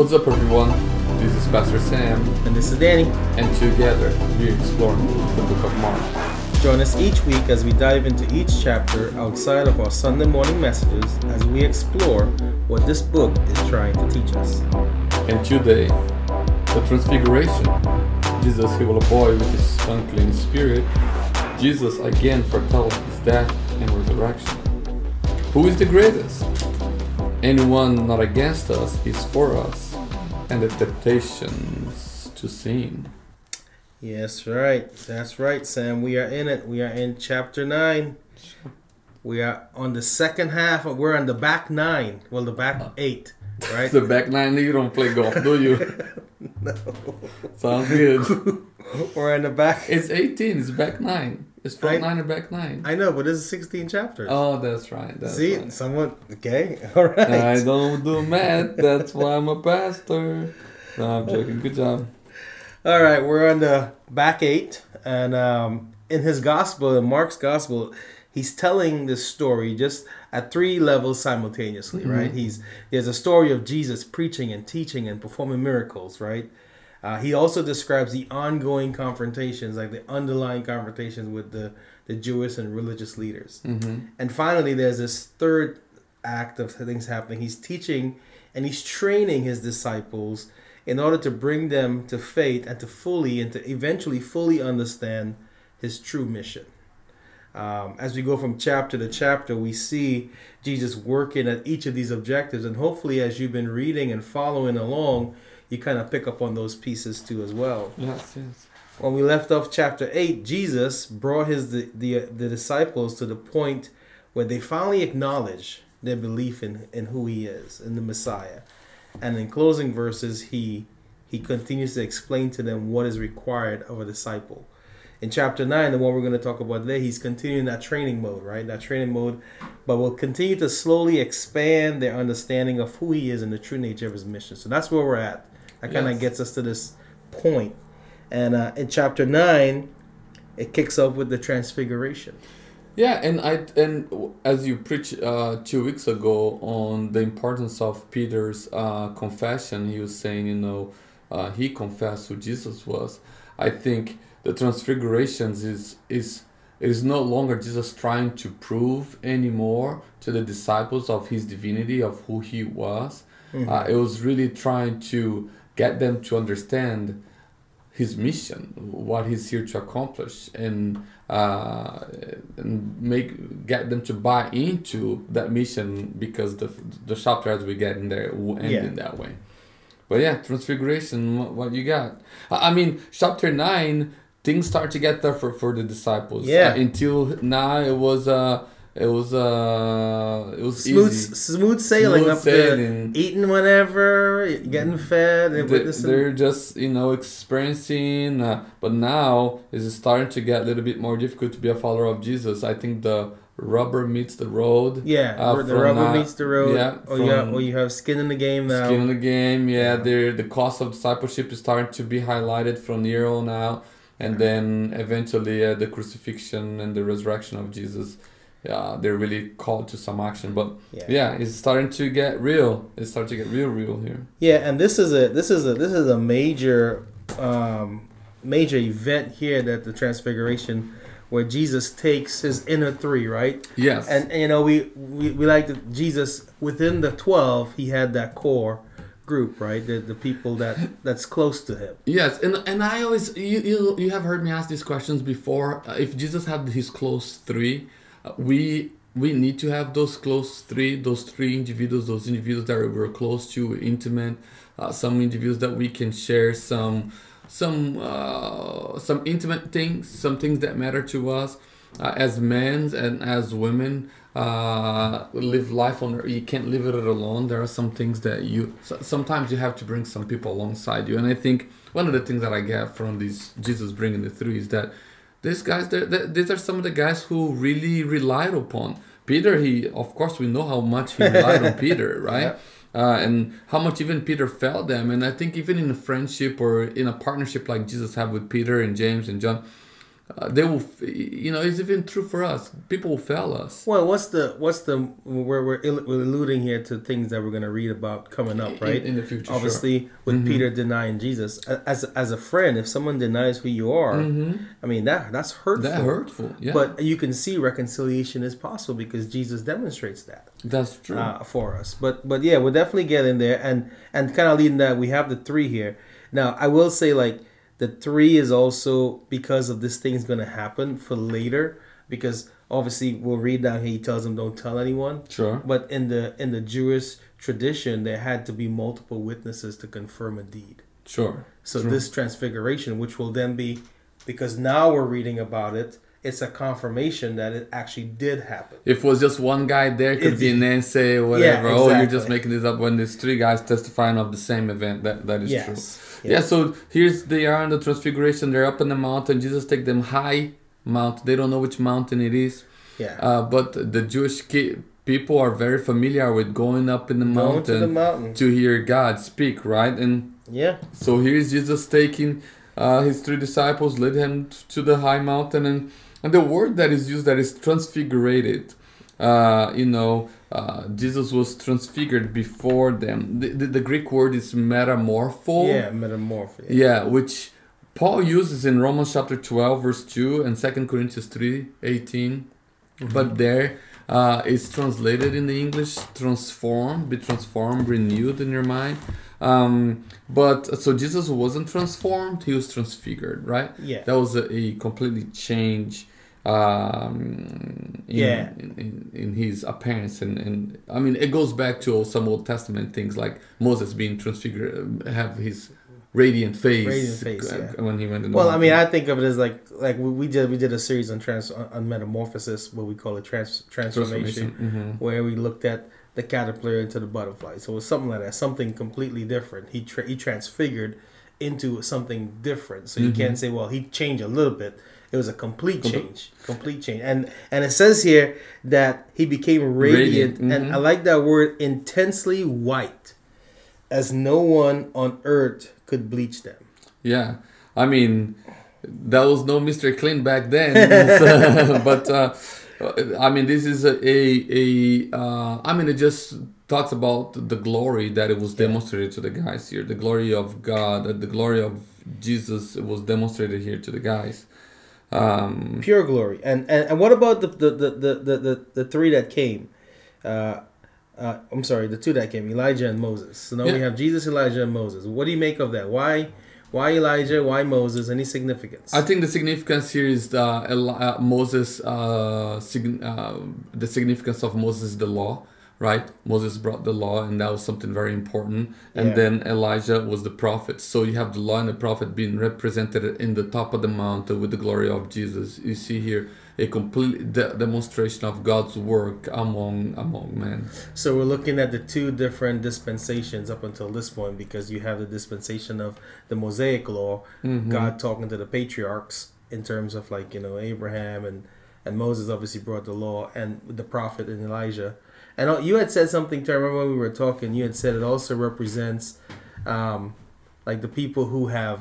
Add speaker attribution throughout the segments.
Speaker 1: What's up, everyone? This is Pastor Sam,
Speaker 2: And this is Danny.
Speaker 1: and together we're exploring the book of Mark.
Speaker 2: Join us each week as we dive into each chapter outside of our Sunday morning messages as we explore what this book is trying to teach us.
Speaker 1: And today, the Transfiguration. Jesus healed a boy with his unclean spirit. Jesus again foretells his death and resurrection. Who is the greatest? Anyone not against us is for us, and the temptations to sin.
Speaker 2: Yes, right. That's right, Sam. We are in it. We are in chapter 9. We are on the second half. Of, we're on the back nine. Well, the back ah. eight, right?
Speaker 1: The back nine, you don't play golf, do you?
Speaker 2: no.
Speaker 1: Sounds good.
Speaker 2: We're in the back.
Speaker 1: It's 18, it's back nine. It's front
Speaker 2: I-
Speaker 1: nine and back nine.
Speaker 2: I know, but is 16 chapters.
Speaker 1: Oh, that's right. That's
Speaker 2: See,
Speaker 1: right.
Speaker 2: someone. Okay, all right.
Speaker 1: I don't do math. That's why I'm a pastor. No, I'm joking. Good job.
Speaker 2: All right, we're on the back eight, and um, in his gospel, in Mark's gospel, he's telling this story just at three levels simultaneously, right? He's there's a story of Jesus preaching and teaching and performing miracles, right? Uh, he also describes the ongoing confrontations, like the underlying confrontations with the the Jewish and religious leaders.
Speaker 1: Mm-hmm.
Speaker 2: And finally, there's this third act of things happening. He's teaching and he's training his disciples in order to bring them to faith and to fully and to eventually fully understand his true mission. Um, as we go from chapter to chapter, we see Jesus working at each of these objectives. And hopefully, as you've been reading and following along, you kind of pick up on those pieces too as well.
Speaker 1: Yes, yes.
Speaker 2: when we left off chapter 8 jesus brought his the, the, the disciples to the point where they finally acknowledge their belief in, in who he is in the messiah. And in closing verses he he continues to explain to them what is required of a disciple. In chapter 9 the one we're going to talk about today he's continuing that training mode right? That training mode but will continue to slowly expand their understanding of who he is and the true nature of his mission. So that's where we're at that kind of
Speaker 1: Yes.
Speaker 2: gets us to this point and uh, in chapter 9 it kicks off with the transfiguration
Speaker 1: Yeah, and I and as you preached uh, two weeks ago on the importance of Peter's uh, confession, he was saying, you know, uh, he confessed who Jesus was. I think the transfigurations is is is no longer Jesus trying to prove anymore to the disciples of his divinity of who he was. Uh, it was really trying to get them to understand his mission, what he's here to accomplish, and uh, and make get them to buy into that mission because the the chapter as we get in there will end
Speaker 2: Yeah.
Speaker 1: in that way. But yeah, transfiguration. What, what you got? I I mean, chapter nine, things start to get there for, the disciples.
Speaker 2: Yeah.
Speaker 1: Uh, until now, it was uh, it was uh, it was
Speaker 2: smooth
Speaker 1: easy.
Speaker 2: smooth sailing
Speaker 1: Smooth
Speaker 2: up
Speaker 1: sailing.
Speaker 2: there eating whatever, getting fed and
Speaker 1: They-
Speaker 2: witnessing
Speaker 1: They're just you know experiencing, uh, but now it's starting to get a little bit more difficult to be a follower of Jesus. I think the rubber meets the road.
Speaker 2: yeah
Speaker 1: uh,
Speaker 2: the rubber
Speaker 1: uh,
Speaker 2: meets the road
Speaker 1: yeah,
Speaker 2: or you have or you have skin in the game now
Speaker 1: Skin in the game, yeah.
Speaker 2: Yeah.
Speaker 1: The cost of discipleship is starting to be highlighted from here on out, and then eventually uh, the crucifixion and the resurrection of Jesus. Yeah, they're really called to some action, but
Speaker 2: yeah.
Speaker 1: yeah, it's starting to get real. It's starting to get real, real here.
Speaker 2: Yeah, and this is a this is a this is a major um, major event here that the transfiguration where Jesus takes his inner three, right?
Speaker 1: Yes,
Speaker 2: And, and you know, we, we we like that Jesus within the 12, he had that core group, right? The the people that that's close to him.
Speaker 1: Yes, and and I always you you, you have heard me ask these questions before. Uh, if Jesus had his close three, we we need to have those close three, those three individuals, those individuals that we're close to, intimate, uh, some individuals that we can share some some uh, some intimate things, some things that matter to us uh, as men and as women. Uh, live life on you can't live it alone there are some things that you sometimes you have to bring some people alongside you and i think one of the things that i get from these jesus bringing the three is that these guys they're, they these are some of the guys who really relied upon peter. He of course we know how much he relied on peter right? Uh, and how much even peter felt them. And i think even in a friendship or in a partnership like jesus had with peter and james and john uh, they will. You know, it's even true for us. People will fail us.
Speaker 2: Well, what's the what's the we're we're, ill- we're alluding here to things that we're going to read about coming up, right?
Speaker 1: In, in the future, sure.
Speaker 2: Obviously, with
Speaker 1: Mhm.
Speaker 2: Peter denying Jesus, as as a friend, if someone denies who you are,
Speaker 1: Mhm.
Speaker 2: I mean that that's hurtful.
Speaker 1: That hurtful. Yeah,
Speaker 2: But you can see reconciliation is possible because Jesus demonstrates that
Speaker 1: that's true.
Speaker 2: uh, for us. But but yeah, we'll definitely get in there and and kind of leading that we have the three here. Now I will say like the three is also because of this thing's gonna happen for later because obviously we'll read down here he tells them don't tell anyone.
Speaker 1: sure.
Speaker 2: But in the in the Jewish tradition, there had to be multiple witnesses to confirm a deed.
Speaker 1: Sure.
Speaker 2: So
Speaker 1: True.
Speaker 2: this transfiguration, which will then be, because now we're reading about it, it's a confirmation that it actually did happen.
Speaker 1: If it was just one guy there, could
Speaker 2: It's-
Speaker 1: be an essay or whatever. Oh, you're just making this up. When there's three guys testifying of the same event, that that is true.
Speaker 2: Yes.
Speaker 1: Yeah. So here's they are in the transfiguration. They're up in the mountain. Jesus take them high mount. They don't know which mountain it is.
Speaker 2: Yeah.
Speaker 1: Uh, but the Jewish ki- people are very familiar with going up in the
Speaker 2: to the
Speaker 1: mountain
Speaker 2: mountain.
Speaker 1: to hear God speak, right? And
Speaker 2: Yeah.
Speaker 1: so here's Jesus taking uh, his three disciples, led him to the high mountain, and, and the word that is used that is transfigurated. Uh, you know, uh, Jesus was transfigured before them. The, the, the Greek word is metamorpho.
Speaker 2: Yeah. Metamorph.
Speaker 1: Yeah, which Paul uses in Romans chapter 12, verse 2, and 2 Corinthians 3, 18. But there uh, it's translated in the English transform, be transformed, renewed in your mind. Um, but so Jesus wasn't transformed, he was transfigured, right?
Speaker 2: Yeah.
Speaker 1: That was a, a completely change um, in,
Speaker 2: Yeah.
Speaker 1: in, in, in his appearance. And, and I mean, it goes back to some Old Testament things like Moses being transfigured, have his radiant face,
Speaker 2: Radiant face, yeah.
Speaker 1: when he went in the
Speaker 2: Well, I mean. I think of it as like like we, we did we did a series on trans on metamorphosis, what we call a trans transformation,
Speaker 1: Transformation, mhm.
Speaker 2: where we looked at the caterpillar into the butterfly. So it was something like that, something completely different. He tra- he transfigured into something different. So you
Speaker 1: Mhm.
Speaker 2: can't say, well, he changed a little bit. It was a complete change, complete change. And and it says here that he became radiant,
Speaker 1: Radiant,
Speaker 2: and
Speaker 1: mhm.
Speaker 2: I like that word, intensely white, as no one on earth could bleach them.
Speaker 1: Yeah, I mean, that was no Mr. Clean back then, but uh, I mean, this is a a. Uh, I mean, it just talks about the glory that it was demonstrated to the guys here, the glory of God, the glory of Jesus was demonstrated here to the guys. Um,
Speaker 2: pure glory. And and, and what about the the, the, the, the, the, three that came? Uh, uh, I'm sorry, the two that came, Elijah and Moses. So now we have Jesus, Elijah, and Moses. What do you make of that? Why why Elijah? Why Moses? Any significance?
Speaker 1: I think the significance here is the uh, Moses. Uh, sig- uh, the significance of Moses, the law, right? Moses brought the law, and that was something very important. And
Speaker 2: Yeah.
Speaker 1: then Elijah was the prophet. So you have the law and the prophet being represented in the top of the mountain with the glory of Jesus. You see here a complete de- demonstration of God's work among among men.
Speaker 2: So we're looking at the two different dispensations up until this point because you have the dispensation of the Mosaic law,
Speaker 1: Mhm.
Speaker 2: God talking to the patriarchs in terms of like you know Abraham and and Moses obviously brought the law and the prophet and Elijah. And you had said something to I remember when we were talking. You had said it also represents um, like the people who have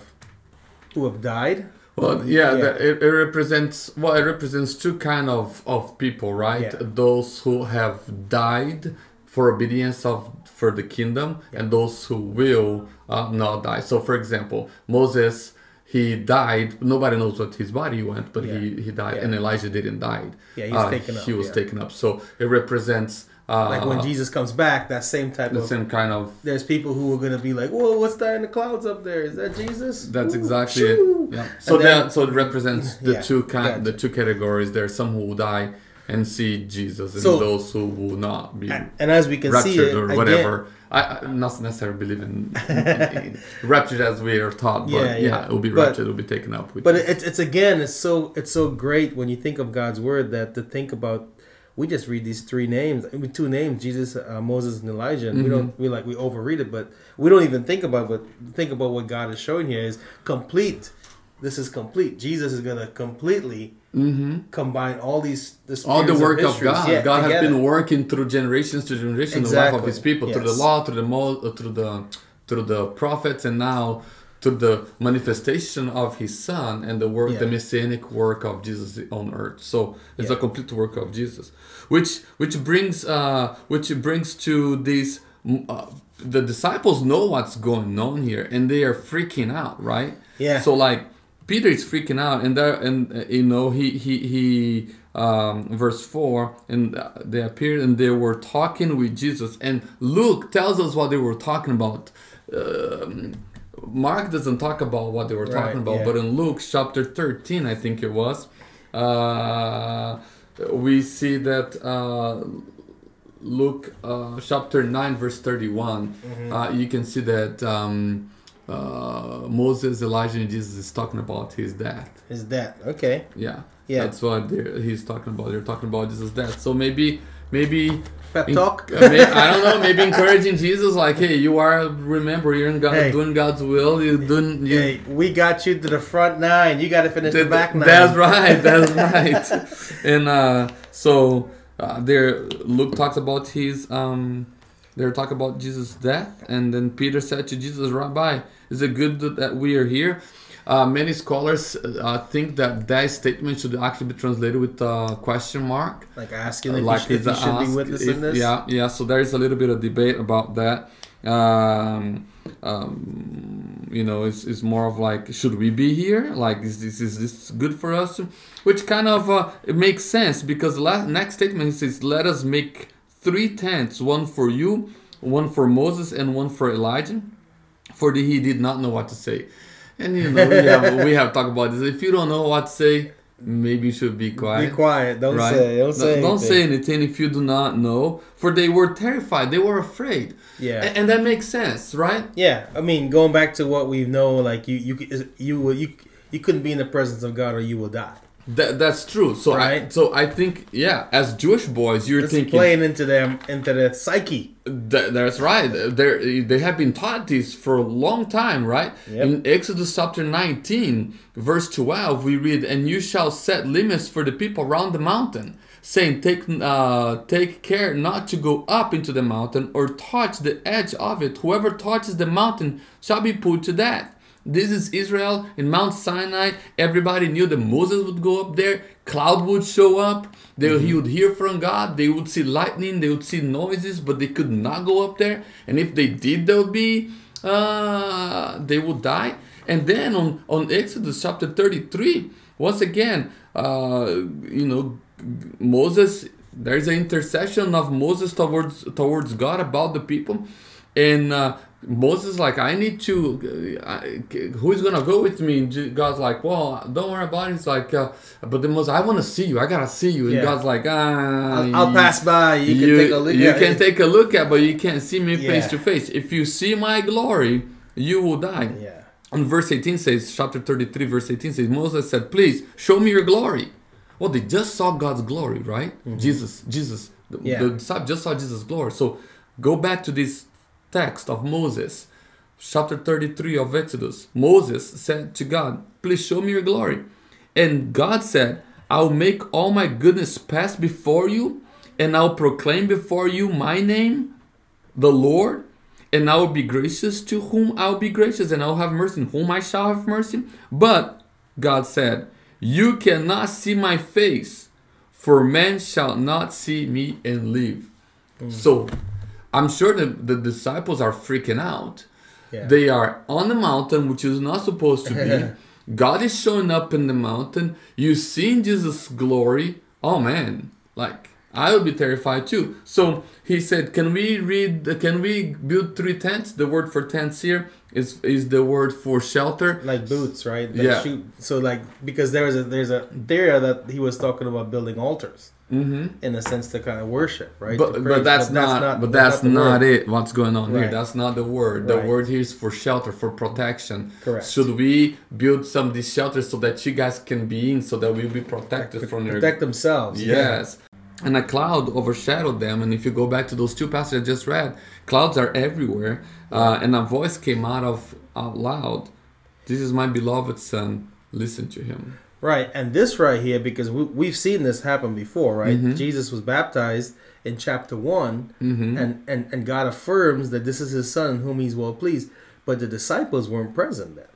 Speaker 2: who have died.
Speaker 1: Well, yeah,
Speaker 2: Yeah.
Speaker 1: the- it, it represents well, it represents two kind of of people, right?
Speaker 2: Yeah.
Speaker 1: Those who have died for obedience of for the kingdom,
Speaker 2: Yeah.
Speaker 1: and those who will uh, not die. So, for example, Moses. He died. Nobody knows what his body went, but he, he died,
Speaker 2: Yeah.
Speaker 1: and Elijah didn't die.
Speaker 2: Yeah, he was
Speaker 1: Uh,
Speaker 2: taken up,
Speaker 1: He was
Speaker 2: yeah.
Speaker 1: taken up. So it represents uh,
Speaker 2: Like when Jesus comes back, that same type
Speaker 1: the
Speaker 2: of.
Speaker 1: same kind of.
Speaker 2: There's people who are gonna be like, "Whoa, what's that in the clouds up there? Is that Jesus?"
Speaker 1: That's
Speaker 2: Ooh,
Speaker 1: exactly
Speaker 2: shoo."
Speaker 1: it. Yeah. So
Speaker 2: And then-
Speaker 1: that so it represents the
Speaker 2: Yeah,
Speaker 1: two kind
Speaker 2: gotcha.
Speaker 1: the two categories. There are some who will die and see Jesus, and
Speaker 2: So-
Speaker 1: those who will not be
Speaker 2: And, and as we can see it,
Speaker 1: or
Speaker 2: again-
Speaker 1: whatever. I, I not necessarily believe in, in raptured as we are taught, but
Speaker 2: Yeah,
Speaker 1: yeah,
Speaker 2: yeah.
Speaker 1: it will be
Speaker 2: But-
Speaker 1: raptured. It will be taken up with.
Speaker 2: But it's it's again, it's so it's so great when you think of God's word that to think about. We just read these three names, two names: Jesus, uh, Moses, and Elijah. And we
Speaker 1: Mhm.
Speaker 2: don't we like we overread it, but we don't even think about. But think about what God is showing here is complete. This is complete. Jesus is gonna completely
Speaker 1: Mhm.
Speaker 2: combine all these the
Speaker 1: all the work of God.
Speaker 2: yeah,
Speaker 1: God has been working through generations to generations the life of His people through the law, through the mo- through the through the prophets, and now to the manifestation of his son and the work the messianic work of jesus on earth. So it's a complete work of jesus. Which which brings uh which brings to these mm, uh, the disciples know what's going on here and they are freaking out right?
Speaker 2: Yeah.
Speaker 1: so like peter is freaking out and there and uh, you know he he he um verse 4 and uh, they appeared and they were talking with jesus and luke tells us what they were talking about. Um, mark doesn't talk about what they were
Speaker 2: Right,
Speaker 1: talking about
Speaker 2: yeah.
Speaker 1: but in luke chapter 13 i think it was uh we see that uh Luke uh, chapter 9 verse 31
Speaker 2: Mm-hmm.
Speaker 1: uh, you can see that um, uh, Moses Elijah and Jesus is talking about his death
Speaker 2: His death, okay?
Speaker 1: yeah
Speaker 2: Yeah.
Speaker 1: that's what he's talking about they're talking about Jesus death so maybe maybe
Speaker 2: Pep talk.
Speaker 1: uh, I don't know maybe encouraging Jesus like hey you are remember you're in God
Speaker 2: Hey.
Speaker 1: doing God's will you doing you,
Speaker 2: Hey, we got you to the front nine. You got to finish the
Speaker 1: Th-
Speaker 2: back nine.
Speaker 1: That's right. That's right. and uh, so uh, there, Luke talks about his. Um, they're talking about Jesus' death, and then Peter said to Jesus, "Rabbi, is it good that we are here?" Uh, many scholars uh, think that that statement should actually be translated with a question mark
Speaker 2: Like asking if
Speaker 1: like
Speaker 2: you, should, if
Speaker 1: it's
Speaker 2: should be witnessing
Speaker 1: if-
Speaker 2: this.
Speaker 1: Yeah, yeah. So there is a little bit of debate about that. Um, um, you know, it's, it's more of like, should we be here? Like, is this is this good for us? Which kind of uh, it makes sense because the last next statement says, "Let us make three tents: one for you, one for Moses, and one for Elijah." For the, he did not know what to say, and you know we have we have talked about this. If you don't know what to say, maybe you should be quiet
Speaker 2: Be quiet. Don't
Speaker 1: right?
Speaker 2: say. Don't say.
Speaker 1: Don't say
Speaker 2: anything.
Speaker 1: anything if you do not know. For they were terrified. They were afraid.
Speaker 2: Yeah.
Speaker 1: A- And, that makes sense, right?
Speaker 2: Yeah, I mean, going back to what we know, like you, you, you, will- you, you couldn't be in the presence of God, or you will die.
Speaker 1: That, that's true. So I so I think yeah, as Jewish boys, you're
Speaker 2: It's
Speaker 1: thinking
Speaker 2: playing into them, into their psyche.
Speaker 1: that, that's right. They they have been taught this for a long time, right?
Speaker 2: Yep.
Speaker 1: In Exodus chapter 19, verse 12, we read, "And you shall set limits for the people around the mountain." Saying, take uh, take care not to go up into the mountain or touch the edge of it. Whoever touches the mountain shall be put to death. This is Israel in Mount Sinai. Everybody knew that Moses would go up there. Cloud would show up. They, He would hear from God. They would see lightning. They would see noises, but they could not go up there. And if they did, they would be, uh, they would die. And then on, on Exodus chapter 33, once again, uh, you know, Moses, there's an intercession of Moses towards towards God about the people. And uh, Moses like, I need to. Uh, who's gonna go with me? And God's like, well, don't worry about it. He's like, uh, but the Moses, I want to see you. I gotta see you. And
Speaker 2: Yeah.
Speaker 1: God's like, ah,
Speaker 2: I'll, I'll pass by. You,
Speaker 1: you,
Speaker 2: can take a look.
Speaker 1: you
Speaker 2: at
Speaker 1: can
Speaker 2: it.
Speaker 1: take a look at, but you can't see me face to face. If you see my glory, you will die.
Speaker 2: Yeah.
Speaker 1: And verse 18 says, chapter 33, verse 18 says, Moses said, Please show me your glory. Well, they just saw God's glory, right? Jesus, Jesus, the,
Speaker 2: Mm-hmm. Yeah.
Speaker 1: the disciples just saw Jesus' glory. So go back to this text of Moses, chapter 33 of Exodus. Moses said to God, Please show me your glory. And God said, I'll make all my goodness pass before you, and I'll proclaim before you my name, the Lord, and I will be gracious to whom I will be gracious, and I will have mercy on whom I shall have mercy. But God said, You cannot see my face, for man shall not see me and live. Mm. So I'm sure that the disciples are freaking out.
Speaker 2: Yeah.
Speaker 1: They are on the mountain, which is not supposed to be. God is showing up in the mountain. You've seen Jesus' glory. Oh man, like I would be terrified too. So he said, "Can we read? Can we build three tents?" The word for tents here is is the word for shelter.
Speaker 2: like boots, right? That
Speaker 1: Yeah.
Speaker 2: Shoot. So like because there's a there's a theory that he was talking about building altars
Speaker 1: hmm
Speaker 2: in a sense to kind of worship, right?
Speaker 1: But,
Speaker 2: To
Speaker 1: but
Speaker 2: praise,
Speaker 1: that's, not, But that's,
Speaker 2: the
Speaker 1: not,
Speaker 2: word.
Speaker 1: it. What's going on here? That's not the word. The
Speaker 2: Right.
Speaker 1: word here is for shelter, for protection.
Speaker 2: Correct.
Speaker 1: Should we build some of these shelters so that you guys can be in, so that we'll be protected from your
Speaker 2: Protect themselves. yeah.
Speaker 1: Yes. And a cloud overshadowed them. And if you go back to those two passages I just read, clouds are everywhere. Uh, and a voice came out of out loud. This is my beloved son. Listen to him.
Speaker 2: Right, and this right here, because we, we've seen this happen before, right?
Speaker 1: Mhm.
Speaker 2: Jesus was baptized in chapter one,
Speaker 1: hmm
Speaker 2: and, and, and God affirms that this is his son in whom he's well pleased. but the disciples weren't present then.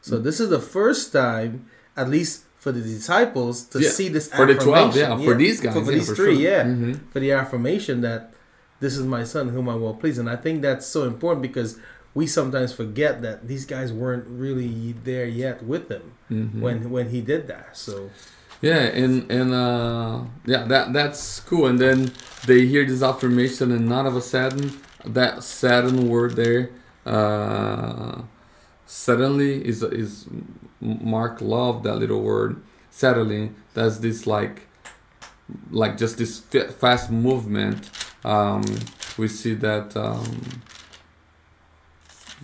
Speaker 2: So this is the first time, at least for the disciples, to
Speaker 1: Yeah,
Speaker 2: see this
Speaker 1: for the 12,
Speaker 2: affirmation.
Speaker 1: yeah, for these guys,
Speaker 2: for, for
Speaker 1: yeah,
Speaker 2: these
Speaker 1: for
Speaker 2: three,
Speaker 1: sure.
Speaker 2: yeah,
Speaker 1: Mhm.
Speaker 2: for the affirmation that this is my son, whom I will please, and I think that's so important because we sometimes forget that these guys weren't really there yet with him
Speaker 1: Mhm.
Speaker 2: when when he did that. So
Speaker 1: Yeah, and and uh, yeah, that that's cool. And then they hear this affirmation, and all of a sudden, that sudden word there, uh, suddenly is is Mark loved that little word. Suddenly, that's this like like just this fast movement. Um, we see that um,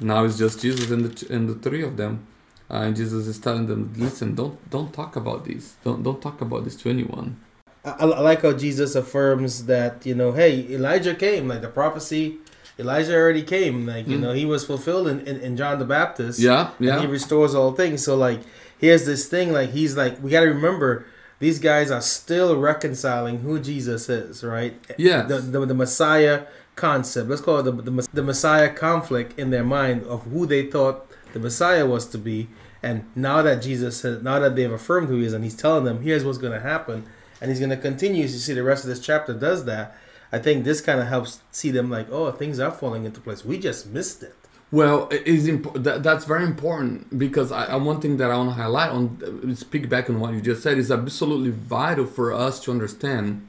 Speaker 1: now it's just Jesus and the and the three of them. Uh, and Jesus is telling them, "Listen, don't don't talk about this. Don't don't talk about this to anyone."
Speaker 2: I, I like how Jesus affirms that you know, hey, Elijah came, like the prophecy. Elijah already came, like you
Speaker 1: Mm.
Speaker 2: know, he was fulfilled in, in, in John the Baptist.
Speaker 1: Yeah,
Speaker 2: and he restores all things. So like here's this thing, like he's like we got to remember these guys are still reconciling who Jesus is, right?
Speaker 1: Yeah,
Speaker 2: The, the the Messiah concept. Let's call it the, the the Messiah conflict in their mind of who they thought the Messiah was to be, and now that Jesus has, now that they've affirmed who he is, and he's telling them here's what's going to happen, and he's going to continue. As you see, the rest of this chapter does that. I think this kind of helps see them like, oh, things are falling into place. We just missed it.
Speaker 1: Well, it is imp- that, that's very important because I, I one thing that I want to highlight on uh, speak back on what you just said is absolutely vital for us to understand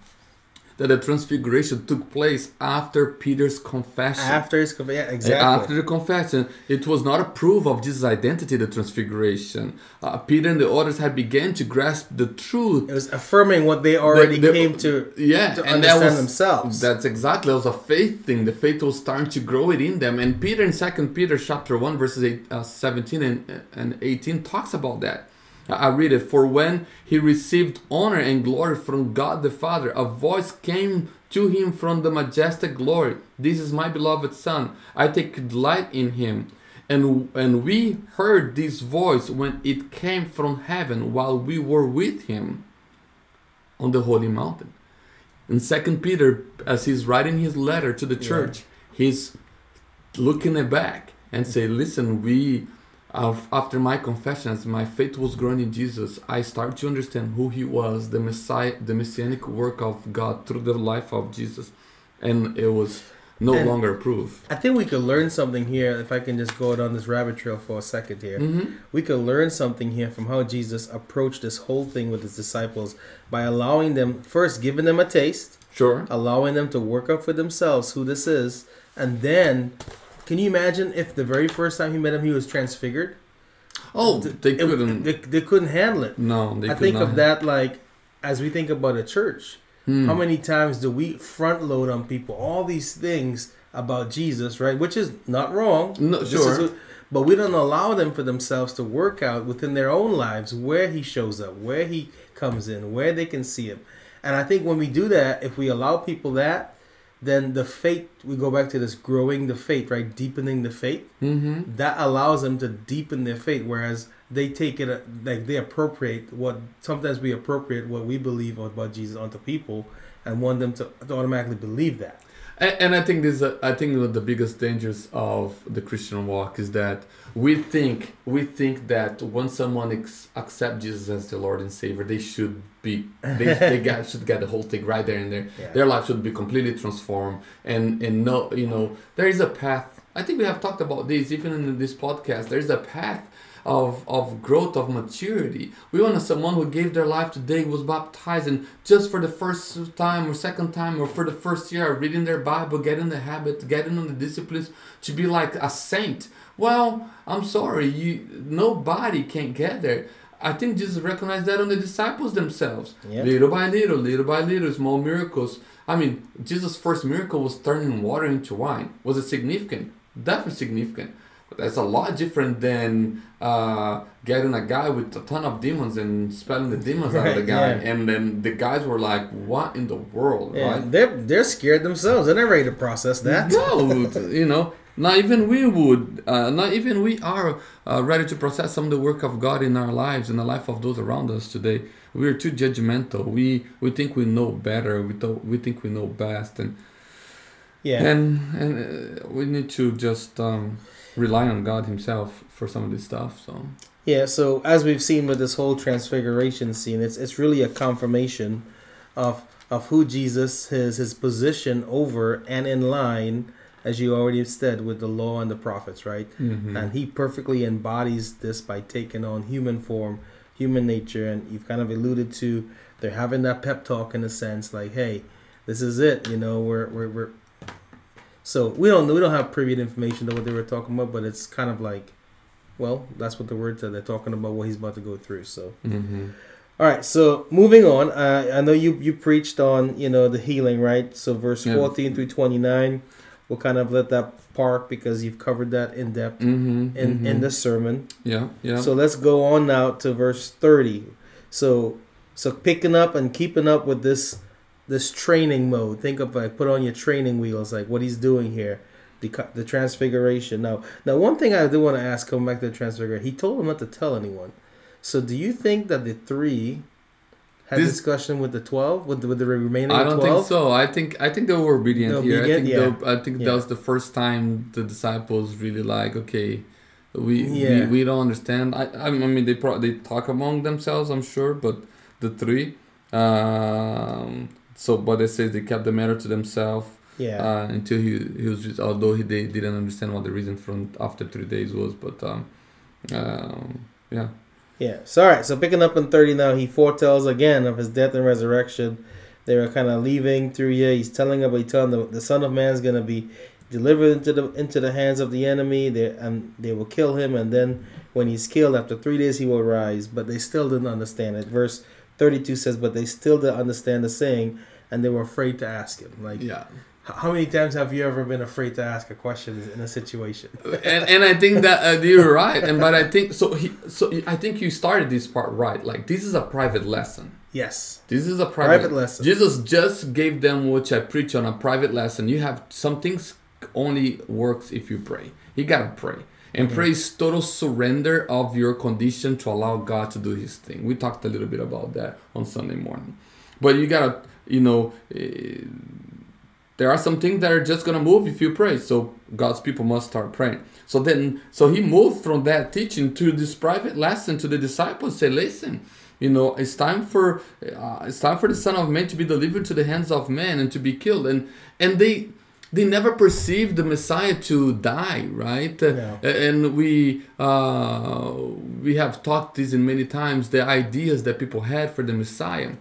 Speaker 1: that the transfiguration took place after Peter's confession.
Speaker 2: After his yeah,
Speaker 1: Uh,
Speaker 2: exactly.
Speaker 1: After the confession, it was not a proof of Jesus' identity, the transfiguration. Uh, Peter and the others had begun to grasp the truth.
Speaker 2: It was affirming what they already
Speaker 1: The- the-
Speaker 2: came to
Speaker 1: yeah,
Speaker 2: to
Speaker 1: and that was
Speaker 2: themselves.
Speaker 1: That's exactly it was a faith thing. The faith was starting to grow it in them. And Peter in Second Peter chapter one verses eight, uh, seventeen and, and eighteen talks about that. I read it. For when he received honor and glory from God the Father, a voice came to him from the majestic glory. This is my beloved Son. I take delight in him. And and we heard this voice when it came from heaven while we were with him on the holy mountain. In Second Peter, as he's writing his letter to the
Speaker 2: Yeah.
Speaker 1: church, he's looking it back and say, "Listen, we, after my confessions, my faith was growing in Jesus. I started to understand who He was, the Messiah, the messianic work of God through the life of Jesus, and it was no
Speaker 2: And-
Speaker 1: longer proof."
Speaker 2: I think we could learn something here. If I can just go down this rabbit trail for a second here,
Speaker 1: hmm
Speaker 2: we could learn something here from how Jesus approached this whole thing with his disciples by allowing them first, giving them a taste,
Speaker 1: Sure.
Speaker 2: allowing them to work out for themselves who this is, and then. Can you imagine if the very first time he met him, he was transfigured?
Speaker 1: Oh, they couldn't.
Speaker 2: they, they couldn't handle it.
Speaker 1: no, they
Speaker 2: I think of that like as we think about a church.
Speaker 1: Hmm.
Speaker 2: How many times do we front load on people all these things about Jesus, right? Which is not wrong.
Speaker 1: No, sure.
Speaker 2: what- but we don't allow them for themselves to work out within their own lives where he shows up, where he comes in, where they can see him. And I think when we do that, if we allow people that, then the faith, we go back to this growing the faith, right? Deepening the faith
Speaker 1: Mhm.
Speaker 2: that allows them to deepen their faith whereas they take it like they appropriate what sometimes we appropriate what we believe about jesus onto people and want them to, to automatically believe that
Speaker 1: And, and I think this, uh, I think the biggest dangers of the Christian walk is that we think we think that once someone ex- accept Jesus as the Lord and Savior, they should be they, they got, should get the whole thing right there and there.
Speaker 2: Yeah.
Speaker 1: Their life should be completely transformed and and no, you know, there is a path. I think we have talked about this even in this podcast. There is a path of, of growth of maturity. We want someone who gave their life today was baptized and just for the first time or second time or for the first year reading their Bible, getting the habit, getting on the disciplines to be like a saint. Well, I'm sorry, you nobody can get there. I think Jesus recognized that on the disciples themselves.
Speaker 2: Yeah.
Speaker 1: Little by little, little by little, small miracles. I mean, Jesus' first miracle was turning water into wine. Was it significant? Definitely significant. That's a lot different than uh, getting a guy with a ton of demons and expelling the demons out of the guy.
Speaker 2: yeah.
Speaker 1: And then the guys were like, what in the world,
Speaker 2: yeah,
Speaker 1: right?
Speaker 2: they're they're scared themselves they're not ready to process that
Speaker 1: No, you know, not even we would, uh, not even we are uh, ready to process some of the work of God in our lives and the life of those around us today. We are too judgmental. We we think we know better. We don't, we think we know best, and
Speaker 2: Yeah.
Speaker 1: And and uh, we need to just um, rely on God Himself for some of this stuff. So
Speaker 2: Yeah, so as we've seen with this whole transfiguration scene, it's it's really a confirmation of of who Jesus is, his position over and in line, as you already said, with the law and the prophets, right?
Speaker 1: mhm.
Speaker 2: And he perfectly embodies this by taking on human form, human nature, and you've kind of alluded to they're having that pep talk in a sense, like, hey, this is it, you know, we're we're, we're so we don't we don't have privy information to what they were talking about, but it's kind of like well, that's what the word said. They're talking about what he's about to go through. So,
Speaker 1: Mhm.
Speaker 2: all right. So moving on, uh, I know you you preached on you know the healing, right? So verse
Speaker 1: Yeah.
Speaker 2: fourteen through twenty nine, we'll kind of let that park because you've covered that in depth
Speaker 1: Mhm.
Speaker 2: in in
Speaker 1: mhm.
Speaker 2: the sermon.
Speaker 1: yeah yeah
Speaker 2: So let's go on now to verse thirty. So so picking up and keeping up with this this training mode. Think of like put on your training wheels, like what he's doing here. The, the transfiguration. Now, now one thing I do want to ask, coming back to the transfiguration, he told him not to tell anyone. So, do you think that the three had
Speaker 1: This-
Speaker 2: discussion with the twelve, with the, with the remaining
Speaker 1: I don't
Speaker 2: twelve?
Speaker 1: think so. I think I think they were obedient
Speaker 2: They're
Speaker 1: here.
Speaker 2: obedient,
Speaker 1: I think
Speaker 2: yeah.
Speaker 1: I think
Speaker 2: Yeah.
Speaker 1: that was the first time the disciples really like okay, we
Speaker 2: Yeah.
Speaker 1: we, we don't understand. I I mean they pro- they talk among themselves. I'm sure, but the three. Um, so, but they say they kept the matter to themselves
Speaker 2: Yeah,
Speaker 1: uh, until he he was just although he they didn't understand what the reason from after three days was. But um, um, yeah.
Speaker 2: yeah. So, all right. So, picking up in thirty now, he foretells again of his death and resurrection. They were kind of leaving through here. He's telling about, he's telling the, the Son of Man is going to be delivered into the into the hands of the enemy. They and they will kill him, and then when he's killed, after three days, he will rise. But they still didn't understand it. Verse thirty-two says, "But they still didn't understand the saying, and they were afraid to ask him." Like,
Speaker 1: Yeah.
Speaker 2: how many times have you ever been afraid to ask a question in a situation?
Speaker 1: and and I think that uh, you're right. And but I think so. He so I think you started this part right. Like this is a private lesson.
Speaker 2: Yes,
Speaker 1: This is a private,
Speaker 2: private lesson.
Speaker 1: Jesus just gave them which I preach on a private lesson. You have some things only works if you pray. You gotta pray. And
Speaker 2: Mm-hmm.
Speaker 1: pray is total surrender of your condition to allow God to do His thing. We talked a little bit about that on Sunday morning. But you gotta, you know, eh, there are some things that are just gonna move if you pray. So God's people must start praying. So then, so he moved from that teaching to this private lesson to the disciples. Say, listen, you know, it's time for uh, it's time for the Son of Man to be delivered to the hands of men and to be killed. And and they they never perceived the Messiah to die, right?
Speaker 2: No.
Speaker 1: And we uh, we have taught this in many times. The ideas that people had for the Messiah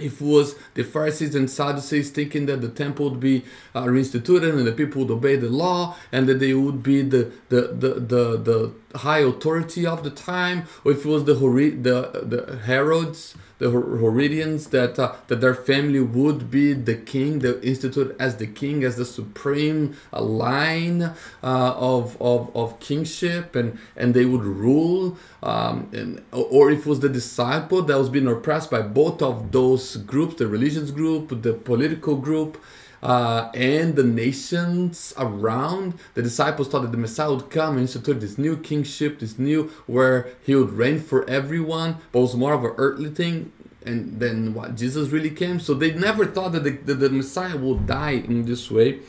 Speaker 1: if it was the Pharisees and Sadducees thinking that the temple would be uh, reinstituted and the people would obey the law and that they would be the the, the, the, the high authority of the time, or if it was the the the Herods, the Her- Herodians that uh, that their family would be the king, the institute as the king, as the supreme uh, line uh, of, of of kingship, and and they would rule. Um, and or if it was the disciple that was being oppressed by both of those groups, the religious group, the political group, uh, and the nations around. The disciples thought that the Messiah would come and institute this new kingship, this new where he would reign for everyone, but it was more of an earthly thing. And then what Jesus really came, so they never thought that the, that the Messiah would die in this way.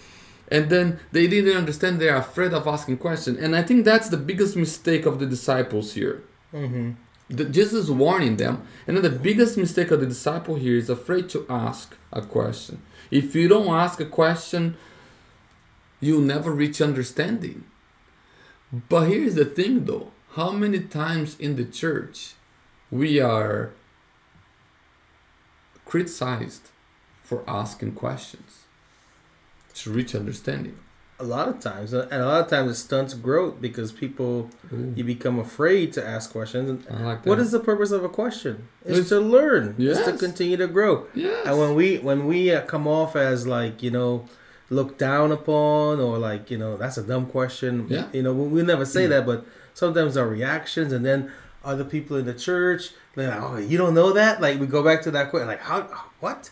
Speaker 1: And then they didn't understand. They are afraid of asking questions, and I think that's the biggest mistake of the disciples here.
Speaker 2: Mm-hmm.
Speaker 1: Jesus is warning them, and the biggest mistake of the disciple here is afraid to ask a question. If you don't ask a question, you'll never reach understanding. But here's the thing, though: how many times in the church we are criticized for asking questions to reach understanding?
Speaker 2: A lot of times, and a lot of times it stunts growth because people
Speaker 1: Ooh,
Speaker 2: you become afraid to ask questions.
Speaker 1: Like
Speaker 2: what is the purpose of a question? It's,
Speaker 1: It's-
Speaker 2: to learn. It's to continue to grow.
Speaker 1: Yes.
Speaker 2: And when we when we uh, come off as like you know looked down upon or like you know that's a dumb question.
Speaker 1: Yeah.
Speaker 2: You know we, we never say that, but sometimes our reactions and then other people in the church they're like, oh you don't know that like we go back to that question like how what.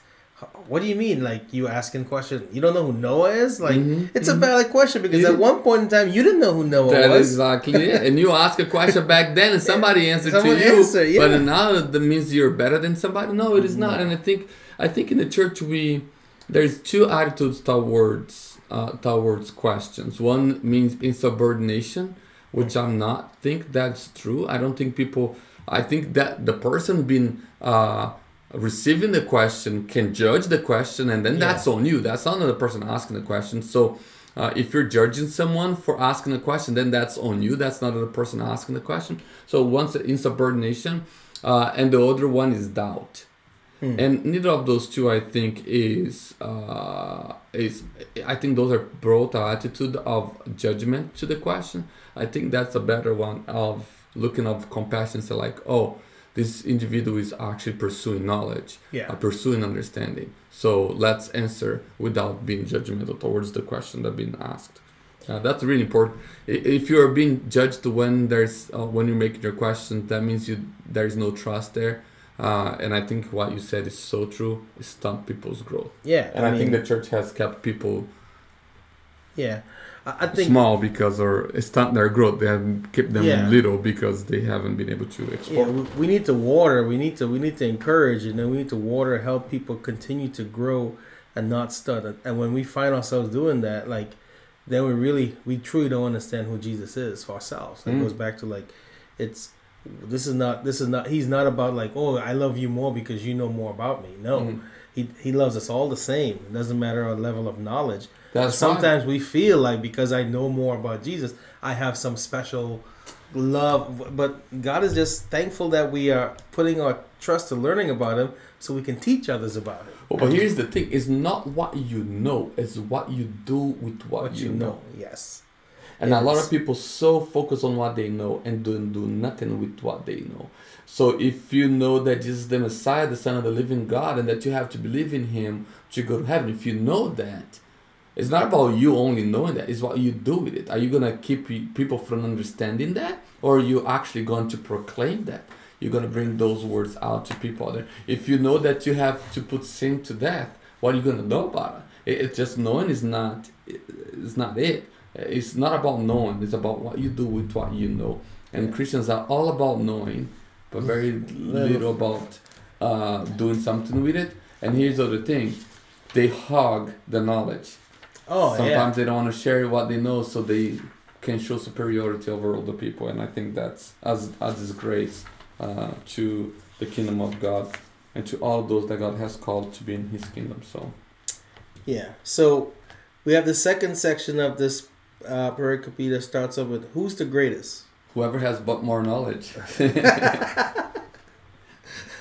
Speaker 2: What do you mean? Like you asking question? You don't know who Noah is? Like
Speaker 1: Mhm,
Speaker 2: it's a valid question because at one point in time you didn't know who Noah
Speaker 1: That
Speaker 2: was.
Speaker 1: exactly it. And you ask a question back then, and somebody answered
Speaker 2: Someone
Speaker 1: to you.
Speaker 2: answered, yeah.
Speaker 1: But now that means you're better than somebody. No, it is not. And I think I think in the church we there's two attitudes towards uh, towards questions. One means insubordination, which I'm not think that's true. I don't think people. I think that the person being uh, receiving the question can judge the question, and then
Speaker 2: Yeah.
Speaker 1: that's on you. That's not the person asking the question. So. Uh, if you're judging someone for asking a question, then that's on you. That's not the person asking the question. So one's insubordination, uh, and the other one is doubt. And neither of those two, I think, is uh, is. I think those are both an attitude of judgment to the question. I think that's a better one of looking of compassion. So like, oh, this individual is actually pursuing knowledge,
Speaker 2: Yeah.
Speaker 1: uh, pursuing understanding. So let's answer without being judgmental towards the question that being asked. Uh, that's really important. If you are being judged when there's uh, when you're making your question, that means you there is no trust there. Uh, and I think what you said is so true. It stunt people's growth.
Speaker 2: Yeah.
Speaker 1: And I, think
Speaker 2: mean,
Speaker 1: the church has kept people
Speaker 2: yeah. I, think
Speaker 1: small because or stunt their growth. They have kept them
Speaker 2: Yeah.
Speaker 1: little because they haven't been able to
Speaker 2: Yeah, we, we need to water. We need to we need to encourage, and then we need to water, help people continue to grow and not stutter. And when we find ourselves doing that, like then we really we truly don't understand who Jesus is for ourselves. It
Speaker 1: Mm.
Speaker 2: goes back to like it's this is not this is not he's not about like oh I love you more because you know more about me. No,
Speaker 1: Mhm.
Speaker 2: he he loves us all the same. It doesn't matter our level of knowledge.
Speaker 1: That's fine.
Speaker 2: Sometimes we feel like because I know more about Jesus, I have some special love. But God is just thankful that we are putting our trust in learning about Him so we can teach others about it.
Speaker 1: Oh, but here's the thing: it's not what you know; it's what you do with what,
Speaker 2: What
Speaker 1: you,
Speaker 2: you
Speaker 1: know.
Speaker 2: know, yes.
Speaker 1: And a lot of people so focus on what they know and don't do nothing with what they know. So if you know that Jesus is the Messiah, the Son of the Living God, and that you have to believe in Him to go to heaven, if you know that, it's not about you only knowing that. It's what you do with it. Are you gonna keep people from understanding that, or are you actually going to proclaim that? You're gonna bring those words out to people. There. If you know that you have to put sin to death, what are you gonna know about it? it it's just knowing is not. It's not it. It's not about knowing. It's about what you do with what you know. And Christians are all about knowing, but very little about uh, doing something with it. And here's the other thing: they hog the knowledge.
Speaker 2: Oh
Speaker 1: Sometimes they don't want to share what they know, so they can show superiority over other people. And I think that's as as disgrace uh, to the kingdom of God and to all those that God has called to be in His kingdom. So
Speaker 2: yeah, yeah. So we have the second section of this uh, pericope that starts up with "Who's the greatest?"
Speaker 1: whoever has but more knowledge.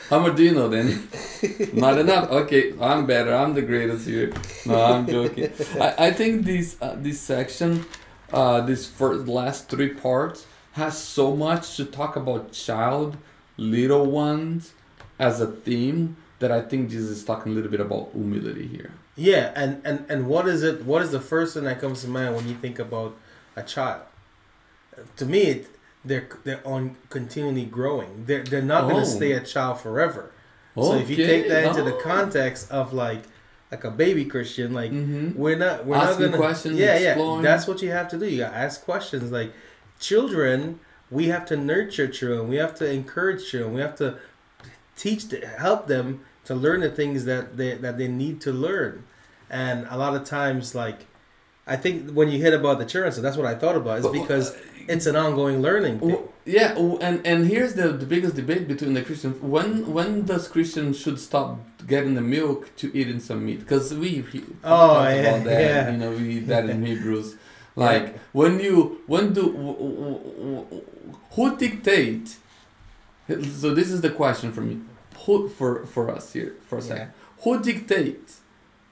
Speaker 1: How much do you know then? Not enough. Okay, I'm better. I'm the greatest here. No, I'm joking. I, I think this uh, this section, uh, this first last three parts has so much to talk about child, little ones, as a theme that I think Jesus is talking a little bit about humility here.
Speaker 2: Yeah, and, and and what is it? What is the first thing that comes to mind when you think about a child? To me, it, they're they're on continually growing. They're they're not going
Speaker 1: Oh.
Speaker 2: to stay a child forever. So if you take that into the
Speaker 1: Oh.
Speaker 2: context of like like a baby Christian, like
Speaker 1: Mhm.
Speaker 2: we're not we're
Speaker 1: Asking
Speaker 2: not gonna
Speaker 1: questions,
Speaker 2: yeah yeah that's what you have to do. You got to ask questions. Like children, we have to nurture children. We have to encourage children. We have to teach to help them to learn the things that they that they need to learn. And a lot of times, like I think when you hit about the so that's what I thought about. Is
Speaker 1: uh,
Speaker 2: because it's an ongoing learning thing.
Speaker 1: Yeah, and and here's the, the biggest debate between the Christians. When when does Christians should stop getting the milk to eating some meat? Because we, we
Speaker 2: Oh,
Speaker 1: talked
Speaker 2: yeah,
Speaker 1: about that.
Speaker 2: yeah.
Speaker 1: You know, we read that in Hebrews. Like when you when do who dictate? So this is the question for me. Who for for us here for a
Speaker 2: Yeah.
Speaker 1: second? Who dictates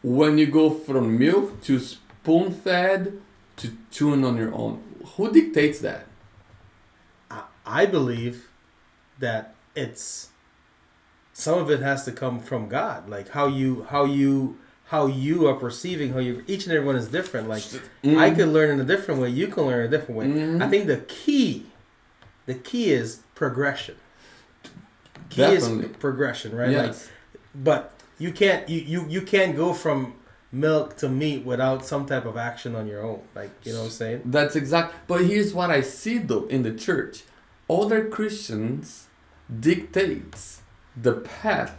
Speaker 1: when you go from milk to spoon fed to tune on your own? Who dictates that?
Speaker 2: I, I believe that it's some of it has to come from God, like how you how you how you are perceiving how you each and everyone is different. Like
Speaker 1: Mm.
Speaker 2: I could learn in a different way, you can learn a different way.
Speaker 1: Mhm.
Speaker 2: I think the key, the key is progression. Key
Speaker 1: Definitely.
Speaker 2: is progression, right? Like,
Speaker 1: Yes.
Speaker 2: but you can't you, you you can't go from milk to meat without some type of action on your own. Like you know what I'm saying?
Speaker 1: That's exact. But here's what I see though in the church: other Christians dictates the path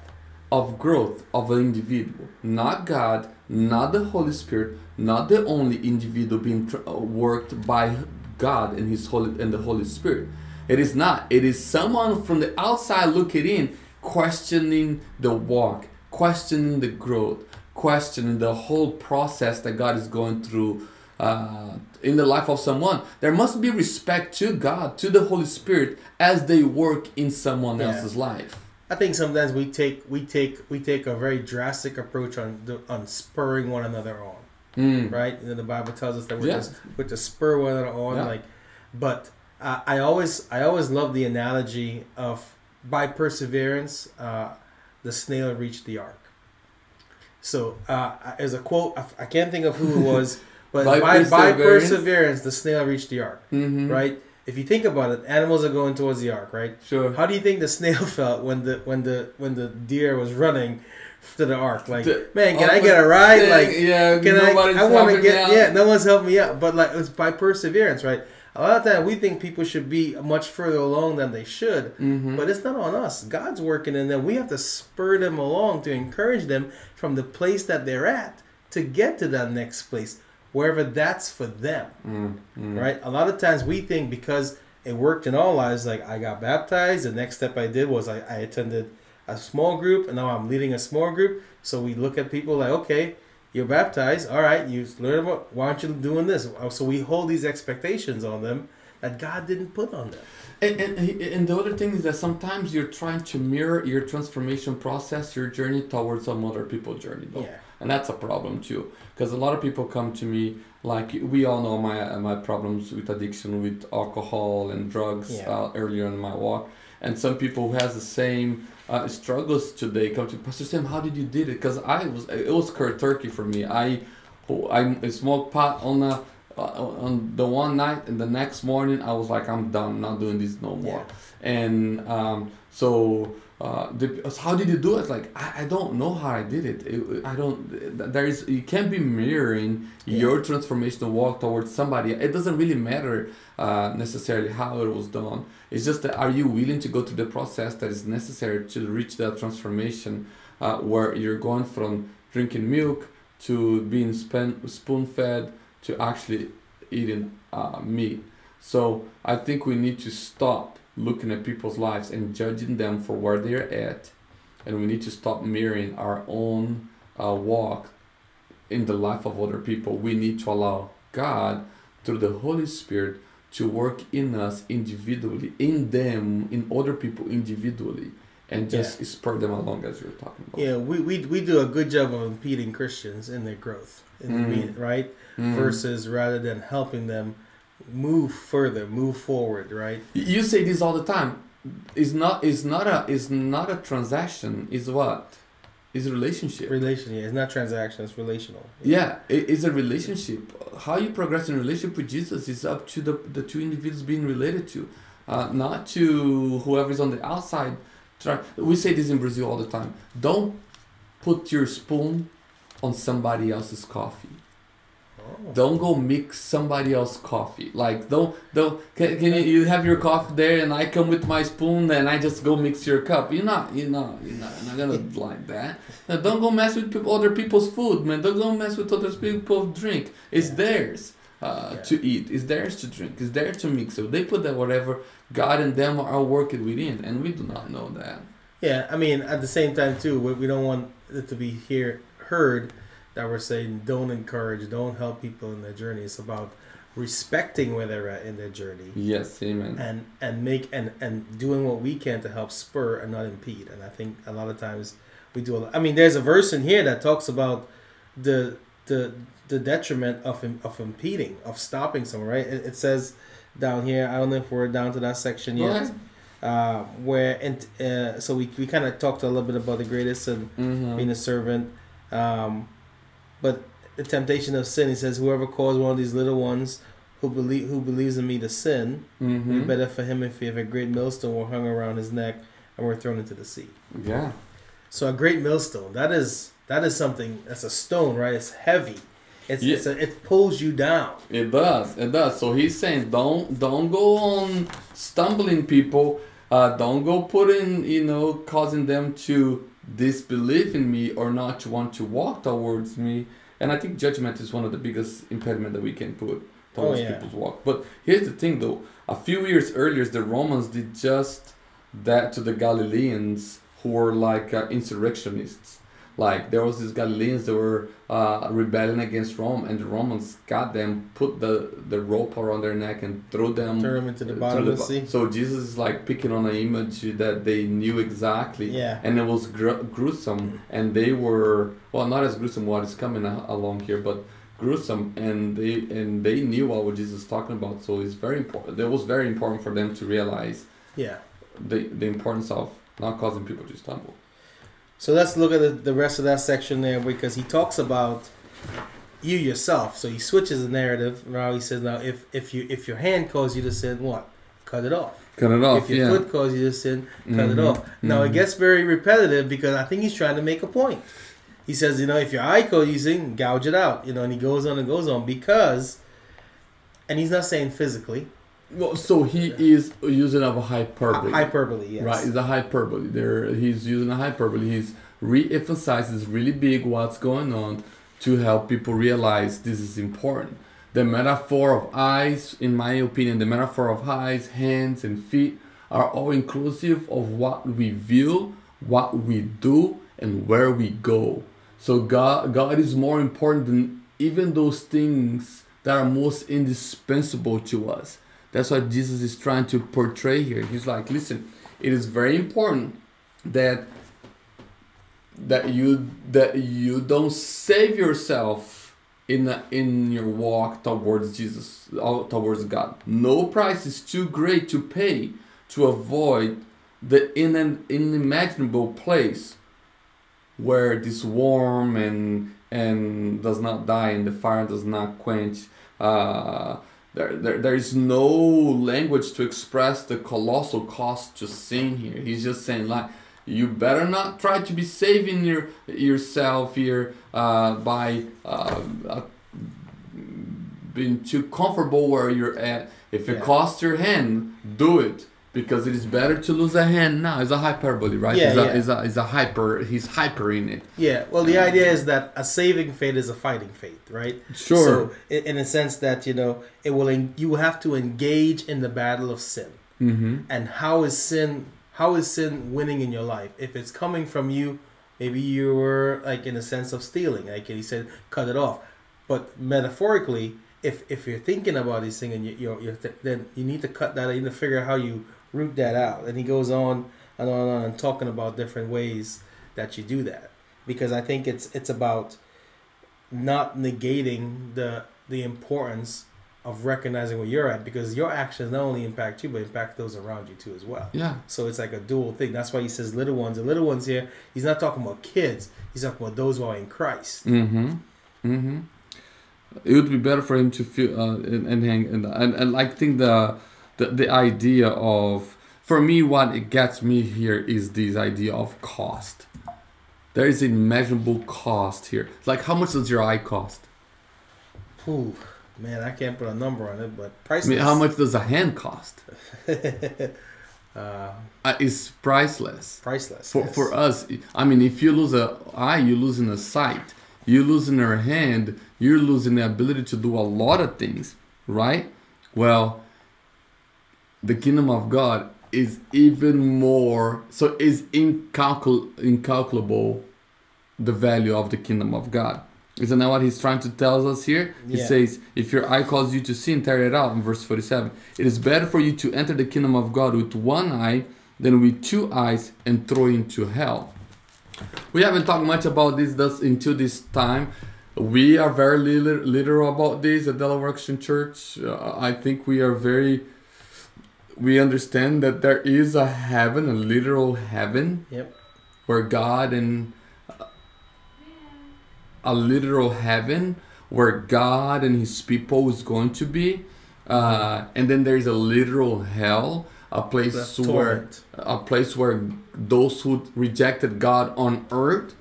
Speaker 1: of growth of an individual, not God, not the Holy Spirit, not the only individual being tr- uh, worked by God and His Holy and the Holy Spirit. It is not. It is someone from the outside looking in, questioning the walk, questioning the growth, questioning the whole process that God is going through uh, in the life of someone. There must be respect to God, to the Holy Spirit, as they work in someone
Speaker 2: Yeah.
Speaker 1: else's life.
Speaker 2: I think sometimes we take we take we take a very drastic approach on the, on spurring one another on,
Speaker 1: Mm.
Speaker 2: right? And then the Bible tells us that we're
Speaker 1: Yeah.
Speaker 2: just we're to spur one another on,
Speaker 1: Yeah.
Speaker 2: like. But uh, I always I always love the analogy of by perseverance, uh, the snail reached the ark. So uh, as a quote, I, I can't think of who it was, but
Speaker 1: By
Speaker 2: by, by,
Speaker 1: perseverance.
Speaker 2: perseverance, the snail reached the ark.
Speaker 1: Mhm.
Speaker 2: Right? If you think about it, animals are going towards the ark, right?
Speaker 1: Sure.
Speaker 2: How do you think the snail felt when the when the when the deer was running to the ark? Like,
Speaker 1: The-
Speaker 2: man, can I get a ride?
Speaker 1: Dang,
Speaker 2: Like,
Speaker 1: yeah,
Speaker 2: can I?
Speaker 1: nobody's
Speaker 2: I want to get.
Speaker 1: out.
Speaker 2: Yeah, no one's helping me out. But like, it's by perseverance, right? A lot of times we think people should be much further along than they should,
Speaker 1: Mhm.
Speaker 2: but it's not on us. God's working in them. We have to spur them along to encourage them from the place that they're at to get to that next place, wherever that's for them
Speaker 1: Mm, mm.
Speaker 2: right? A lot of times we think because it worked in our lives, like I got baptized, the next step I did was I, I attended a small group, and now I'm leading a small group. So we look at people like, okay, you're baptized, all right, you learn about, why aren't you doing this? So we hold these expectations on them that God didn't put on them.
Speaker 1: And, and, and the other thing is that sometimes you're trying to mirror your transformation process, your journey towards some other people's journey, though.
Speaker 2: Yeah.
Speaker 1: and that's a problem too. Because a lot of people come to me like we all know my my problems with addiction, with alcohol and drugs
Speaker 2: Yeah.
Speaker 1: uh, earlier in my walk, and some people who has the same uh, struggles today come to Pastor Sam. How did you did it? Because I was it was curt turkey for me. I I smoked pot on the. Uh, on the one night and the next morning I was like I'm done not doing this no more and um, so uh, the, how did you do it like I, I don't know how I did it. it I don't there is you can't be mirroring
Speaker 2: Yeah.
Speaker 1: your transformational walk towards somebody it doesn't really matter uh, necessarily how it was done it's just that are you willing to go through the process that is necessary to reach that transformation uh, where you're going from drinking milk to being spoon fed to actually eating uh, meat so I think we need to stop looking at people's lives and judging them for where they're at, and we need to stop mirroring our own uh, walk in the life of other people. We need to allow God, through the Holy Spirit, to work in us individually, in them, in other people individually, and just spur them along as you're talking about.
Speaker 2: Yeah, we, we, we do a good job of impeding Christians in their growth, in the
Speaker 1: Mm.
Speaker 2: mean- right?
Speaker 1: Mm.
Speaker 2: Versus rather than helping them move further, move forward, right?
Speaker 1: You say this all the time. It's not. It's not a. It's not a transaction. It's what? It's a relationship.
Speaker 2: Relation, yeah, it's not transaction, it's relational.
Speaker 1: Yeah, it, it's a relationship. How you progress in relationship with Jesus is up to the, the two individuals being related to, uh, not to whoever's on the outside. Try, we say this in Brazil all the time. Don't put your spoon on somebody else's coffee. Don't go mix somebody else's coffee. Like don't don't can, can you, you have your coffee there and I come with my spoon and I just go mix your cup. You're not you're not you're not, you're not gonna like that. Now, don't go mess with people, other people's food, man. Don't go mess with other people's drink. It's
Speaker 2: Yeah.
Speaker 1: theirs uh,
Speaker 2: Yeah.
Speaker 1: to eat. It's theirs to drink. It's theirs to mix. So they put that whatever God and them are working within, and we do not know that.
Speaker 2: Yeah, I mean, at the same time too, we, we don't want it to be here heard that we're saying don't encourage, don't help people in their journey. It's about respecting where they're at in their journey
Speaker 1: Yes, amen.
Speaker 2: and and make and and doing what we can to help spur and not impede. And I think a lot of times we do. A lot, I mean, there's a verse in here that talks about the the the detriment of of impeding, of stopping someone. Right? It, it says down here. I don't know if we're down to that section yet.
Speaker 1: ahead.
Speaker 2: Uh, where and uh, so we, we kind of talked a little bit about the greatest and
Speaker 1: Mhm.
Speaker 2: being a servant. Um, but the temptation of sin, he says, whoever calls one of these little ones who believe who believes in me to sin, it'd be better for him if he have a great millstone were hung around his neck and were thrown into the sea.
Speaker 1: Yeah.
Speaker 2: So a great millstone, that is that is something that's a stone, right? It's heavy. It's,
Speaker 1: Yeah.
Speaker 2: it's a, it pulls you down.
Speaker 1: It does. It does. So he's saying don't don't go on stumbling people. Uh, don't go putting you know causing them to disbelieve in me or not to want to walk towards me. And I think judgment is one of the biggest impediment that we can put towards
Speaker 2: Oh, yeah.
Speaker 1: people's walk. But here's the thing though, a few years earlier the Romans did just that to the Galileans who were like uh, insurrectionists. Like there was these Galileans that were uh, rebelling against Rome, and the Romans got them, put the, the rope around their neck, and threw them
Speaker 2: Turn them into the
Speaker 1: to
Speaker 2: bottom of the sea.
Speaker 1: So Jesus is like picking on an image that they knew exactly,
Speaker 2: Yeah.
Speaker 1: and it was gr- gruesome, and they were well, not as gruesome what is coming a- along here, but gruesome, and they and they knew what Jesus was talking about. So it's very important. It was very important for them to realize
Speaker 2: Yeah.
Speaker 1: the the importance of not causing people to stumble.
Speaker 2: So let's look at the, the rest of that section there because he talks about you yourself. So he switches the narrative. Now he says, now if if you if your hand calls you to sin, what? Cut it off.
Speaker 1: Cut it off,
Speaker 2: if your
Speaker 1: yeah.
Speaker 2: foot calls you to sin, cut it
Speaker 1: Mhm,
Speaker 2: off. Now it
Speaker 1: mhm.
Speaker 2: gets very repetitive because I think he's trying to make a point. He says, you know, if your eye calls you to sin, gouge it out. You know, and he goes on and goes on because, and he's not saying physically,
Speaker 1: Well, so he is using of a hyperbole.
Speaker 2: hyperbole. Yes.
Speaker 1: Right, it's a hyperbole. There, he's using a hyperbole. He's re-emphasizes really big what's going on to help people realize this is important. The metaphor of eyes, in my opinion, the metaphor of eyes, hands, and feet are all inclusive of what we view, what we do, and where we go. So God, God is more important than even those things that are most indispensable to us. That's what Jesus is trying to portray here. He's like, listen, it is very important that that you that you don't save yourself in in your walk towards Jesus, uh, towards God. No price is too great to pay to avoid the in an unimaginable place where this warm and and does not die and the fire does not quench. Uh, there, there, there is no language to express the colossal cost to sin here. He's just saying like you better not try to be saving your yourself here uh, by uh, uh, being too comfortable where you're at. If it
Speaker 2: Yeah.
Speaker 1: costs your hand, do it because it is better to lose a hand now. It's a hyperbole, right?
Speaker 2: Yeah,
Speaker 1: it's, a,
Speaker 2: yeah.
Speaker 1: it's, a, it's a hyper. He's hyper in it.
Speaker 2: Yeah. Well, the idea is that a saving faith is a fighting faith, right?
Speaker 1: Sure.
Speaker 2: So, in, in a sense that you know, it will. En- you have to engage in the battle of sin.
Speaker 1: mm-hmm.
Speaker 2: And how is sin? How is sin winning in your life? If it's coming from you, maybe you were like in a sense of stealing. Like he said, cut it off. But metaphorically, if if you're thinking about this thing and you, you're, you're th- then you need to cut that. You need to figure out how you root that out. And he goes on and on and on and talking about different ways that you do that because I think it's it's about not negating the the importance of recognizing where you're at because your actions not only impact you but impact those around you too as well.
Speaker 1: Yeah.
Speaker 2: So it's like a dual thing. That's why he says little ones. The little ones here, he's not talking about kids. He's talking about those who are in Christ.
Speaker 1: Mm-hmm. Mm-hmm. It would be better for him to feel uh, and, and hang and, and and I think the, the the idea of for me what it gets me here is this idea of cost. There is a measurable cost here. Like how much does your eye cost?
Speaker 2: Whew, man, I can't put a number on it, but
Speaker 1: I
Speaker 2: priceless.
Speaker 1: mean, how much does a hand cost?
Speaker 2: uh,
Speaker 1: Uh, it's priceless.
Speaker 2: priceless.
Speaker 1: For,
Speaker 2: yes.
Speaker 1: for us, I mean, if you lose a eye, you're losing a sight. You're losing a hand. You're losing the ability to do a lot of things, right? Well, the kingdom of God is even more. So is incalcul- incalculable the value of the kingdom of God. Isn't that what he's trying to tell us here? He
Speaker 2: Yeah.
Speaker 1: says, if your eye calls you to sin, tear it out in verse 47. It is better for you to enter the kingdom of God with one eye than with two eyes and throw into hell. We haven't talked much about this thus until this time. We are very literal about this at Delaware Christian Church. Uh, I think we are very. We understand that there is a heaven, a literal heaven,
Speaker 2: Yep.
Speaker 1: where God and a literal heaven where God and His people is going to be, uh, and then there's a literal hell, a place
Speaker 2: That's
Speaker 1: where
Speaker 2: torment.
Speaker 1: a place where those who rejected God on earth,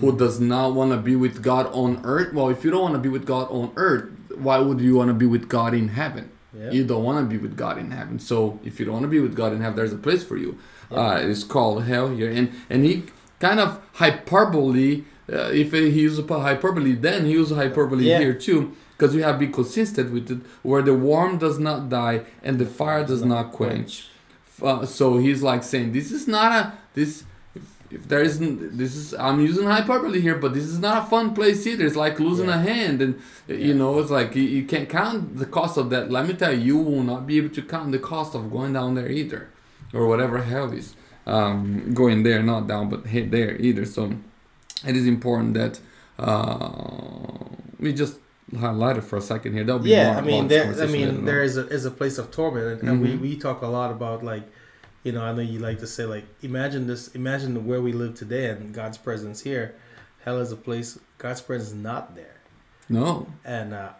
Speaker 1: who does not want to be with God on earth. Well, if you don't want to be with God on earth, why would you want to be with God in heaven?
Speaker 2: Yeah.
Speaker 1: You don't want to be with God in heaven. So if you don't want to be with God in heaven, there's a place for you. Uh, it's called hell here, and and he kind of hyperbole. Uh, if he used hyperbole, then he used hyperbole
Speaker 2: Yeah.
Speaker 1: here too, because we have to be consistent with it, where the worm does not die and the fire does not quench. Uh, so he's like saying, this is not a this. If, there isn't, this is I'm using hyperbole here, but this is not a fun place either. It's like losing
Speaker 2: Yeah.
Speaker 1: a hand, and uh, you know, it's like you, you can't count the cost of that. Let me tell you, you will not be able to count the cost of going down there either, or whatever hell is um, going there, not down, but hit there either. So it is important that uh, we just highlight it for a second here. That'll be
Speaker 2: yeah
Speaker 1: more
Speaker 2: i mean there i mean there is a is a place of torment and, and we we talk a lot about like you know i know you like to say like imagine this imagine where we live today and god's presence here hell is a place god's presence is not there
Speaker 1: no.
Speaker 2: and uh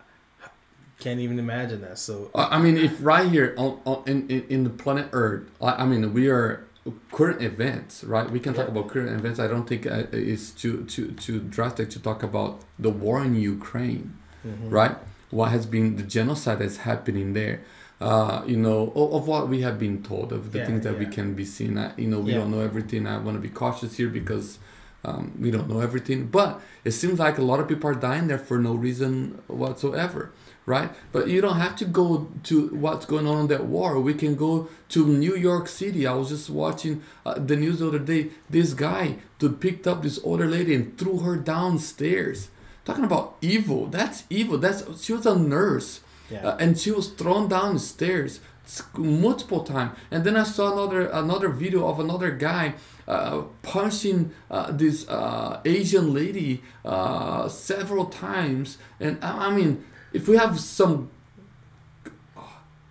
Speaker 2: can't even imagine that so
Speaker 1: I mean, if right here on, on in, in, in the planet Earth, I, I mean, we are current events, right? We can talk
Speaker 2: Yeah.
Speaker 1: about current events. I don't think uh, it's too too too drastic to talk about the war in Ukraine,
Speaker 2: mhm.
Speaker 1: right? What has been the genocide that's happening there? Uh, you know, of, of what we have been told, of the
Speaker 2: Yeah,
Speaker 1: things that we can be seen. I, you know, we
Speaker 2: Yeah.
Speaker 1: don't know everything. I want to be cautious here because um, we don't know everything. But it seems like a lot of people are dying there for no reason whatsoever, right? But you don't have to go to what's going on in that war. We can go to New York City. I was just watching uh, the news the other day. This guy to picked up this older lady and threw her downstairs. Talking about evil. That's evil. That's she was a nurse.
Speaker 2: Yeah
Speaker 1: Uh, and she was thrown down the stairs multiple times and then i saw another another video of another guy uh, punching uh, this uh, asian lady uh, several times and I, I mean if we have some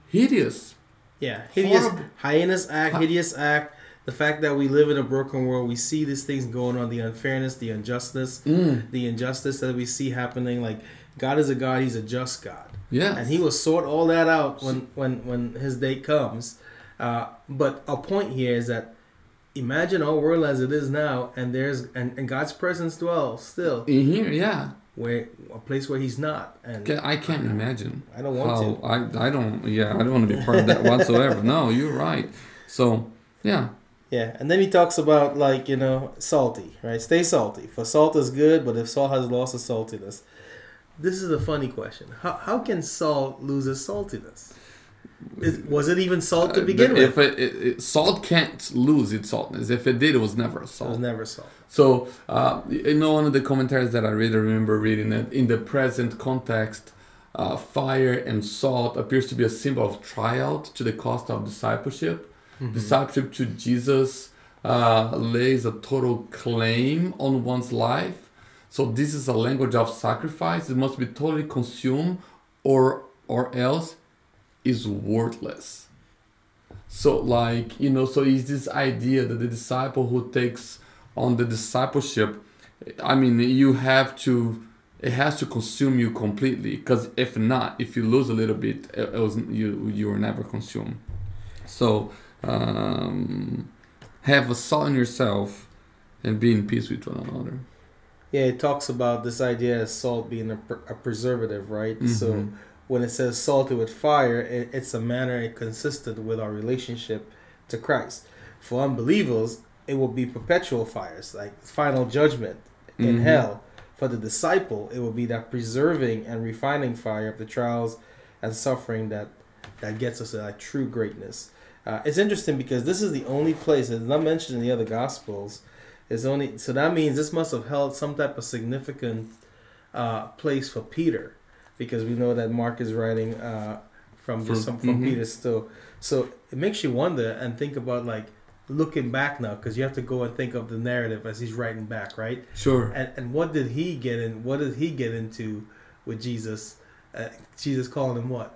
Speaker 1: hideous
Speaker 2: Yeah, hideous,
Speaker 1: Horrible.
Speaker 2: hyenas act,
Speaker 1: Hi-
Speaker 2: hideous act. The fact that we live in a broken world, we see these things going on, the unfairness, the injustice,
Speaker 1: mm,
Speaker 2: the injustice that we see happening. Like God is a God; He's a just God,
Speaker 1: yeah
Speaker 2: and He will sort all that out when when when His day comes. Uh, but a point here is that imagine our world as it is now, and there's and, and God's presence dwells still
Speaker 1: in here yeah
Speaker 2: where a place where He's not, and
Speaker 1: i can't imagine
Speaker 2: I don't want
Speaker 1: how
Speaker 2: to.
Speaker 1: I, I don't yeah i don't want to be part of that whatsoever no you're right so yeah
Speaker 2: Yeah, and then he talks about like you know salty, right? Stay salty. For salt is good, but if salt has lost its saltiness, this is a funny question. How how can salt lose its saltiness? Is, was it even salt to
Speaker 1: Uh,
Speaker 2: begin
Speaker 1: the-
Speaker 2: with?
Speaker 1: If it, it, it- salt can't lose its saltness. If it did, it was never a
Speaker 2: It was
Speaker 1: salt.
Speaker 2: never salt.
Speaker 1: So, uh, you know, one of the commentaries that I really remember reading that in the present context, uh, fire and salt appears to be a symbol of tryout to the cost of discipleship.
Speaker 2: Mm-hmm.
Speaker 1: Discipleship to Jesus uh, lays a total claim on one's life. So this is a language of sacrifice. It must be totally consumed, or or else is worthless. So like you know, so is this idea that the disciple who takes on the discipleship, I mean, you have to, it has to consume you completely. Because if not, if you lose a little bit, it, it was you you were never consumed. So um, have a salt in yourself, and be in peace with one another.
Speaker 2: Yeah, it talks about this idea of salt being a, a preservative, right? So
Speaker 1: Mhm.
Speaker 2: when it says salted with fire, it, it's a manner consistent with our relationship to Christ. For unbelievers, it will be perpetual fires, like final judgment in
Speaker 1: Mhm.
Speaker 2: hell. For the disciple, it will be that preserving and refining fire of the trials and suffering that that gets us to like true greatness. Uh, it's interesting because this is the only place it's not mentioned in the other gospels. It's only so that means this must have held some type of significant uh, place for Peter, because we know that Mark is writing uh, from
Speaker 1: For-
Speaker 2: some from
Speaker 1: mhm.
Speaker 2: Peter still. So it makes you wonder and think about like looking back now, because you have to go and think of the narrative as he's writing back, right?
Speaker 1: Sure.
Speaker 2: And and what did he get in? What did he get into with Jesus? Uh, Jesus calling him what?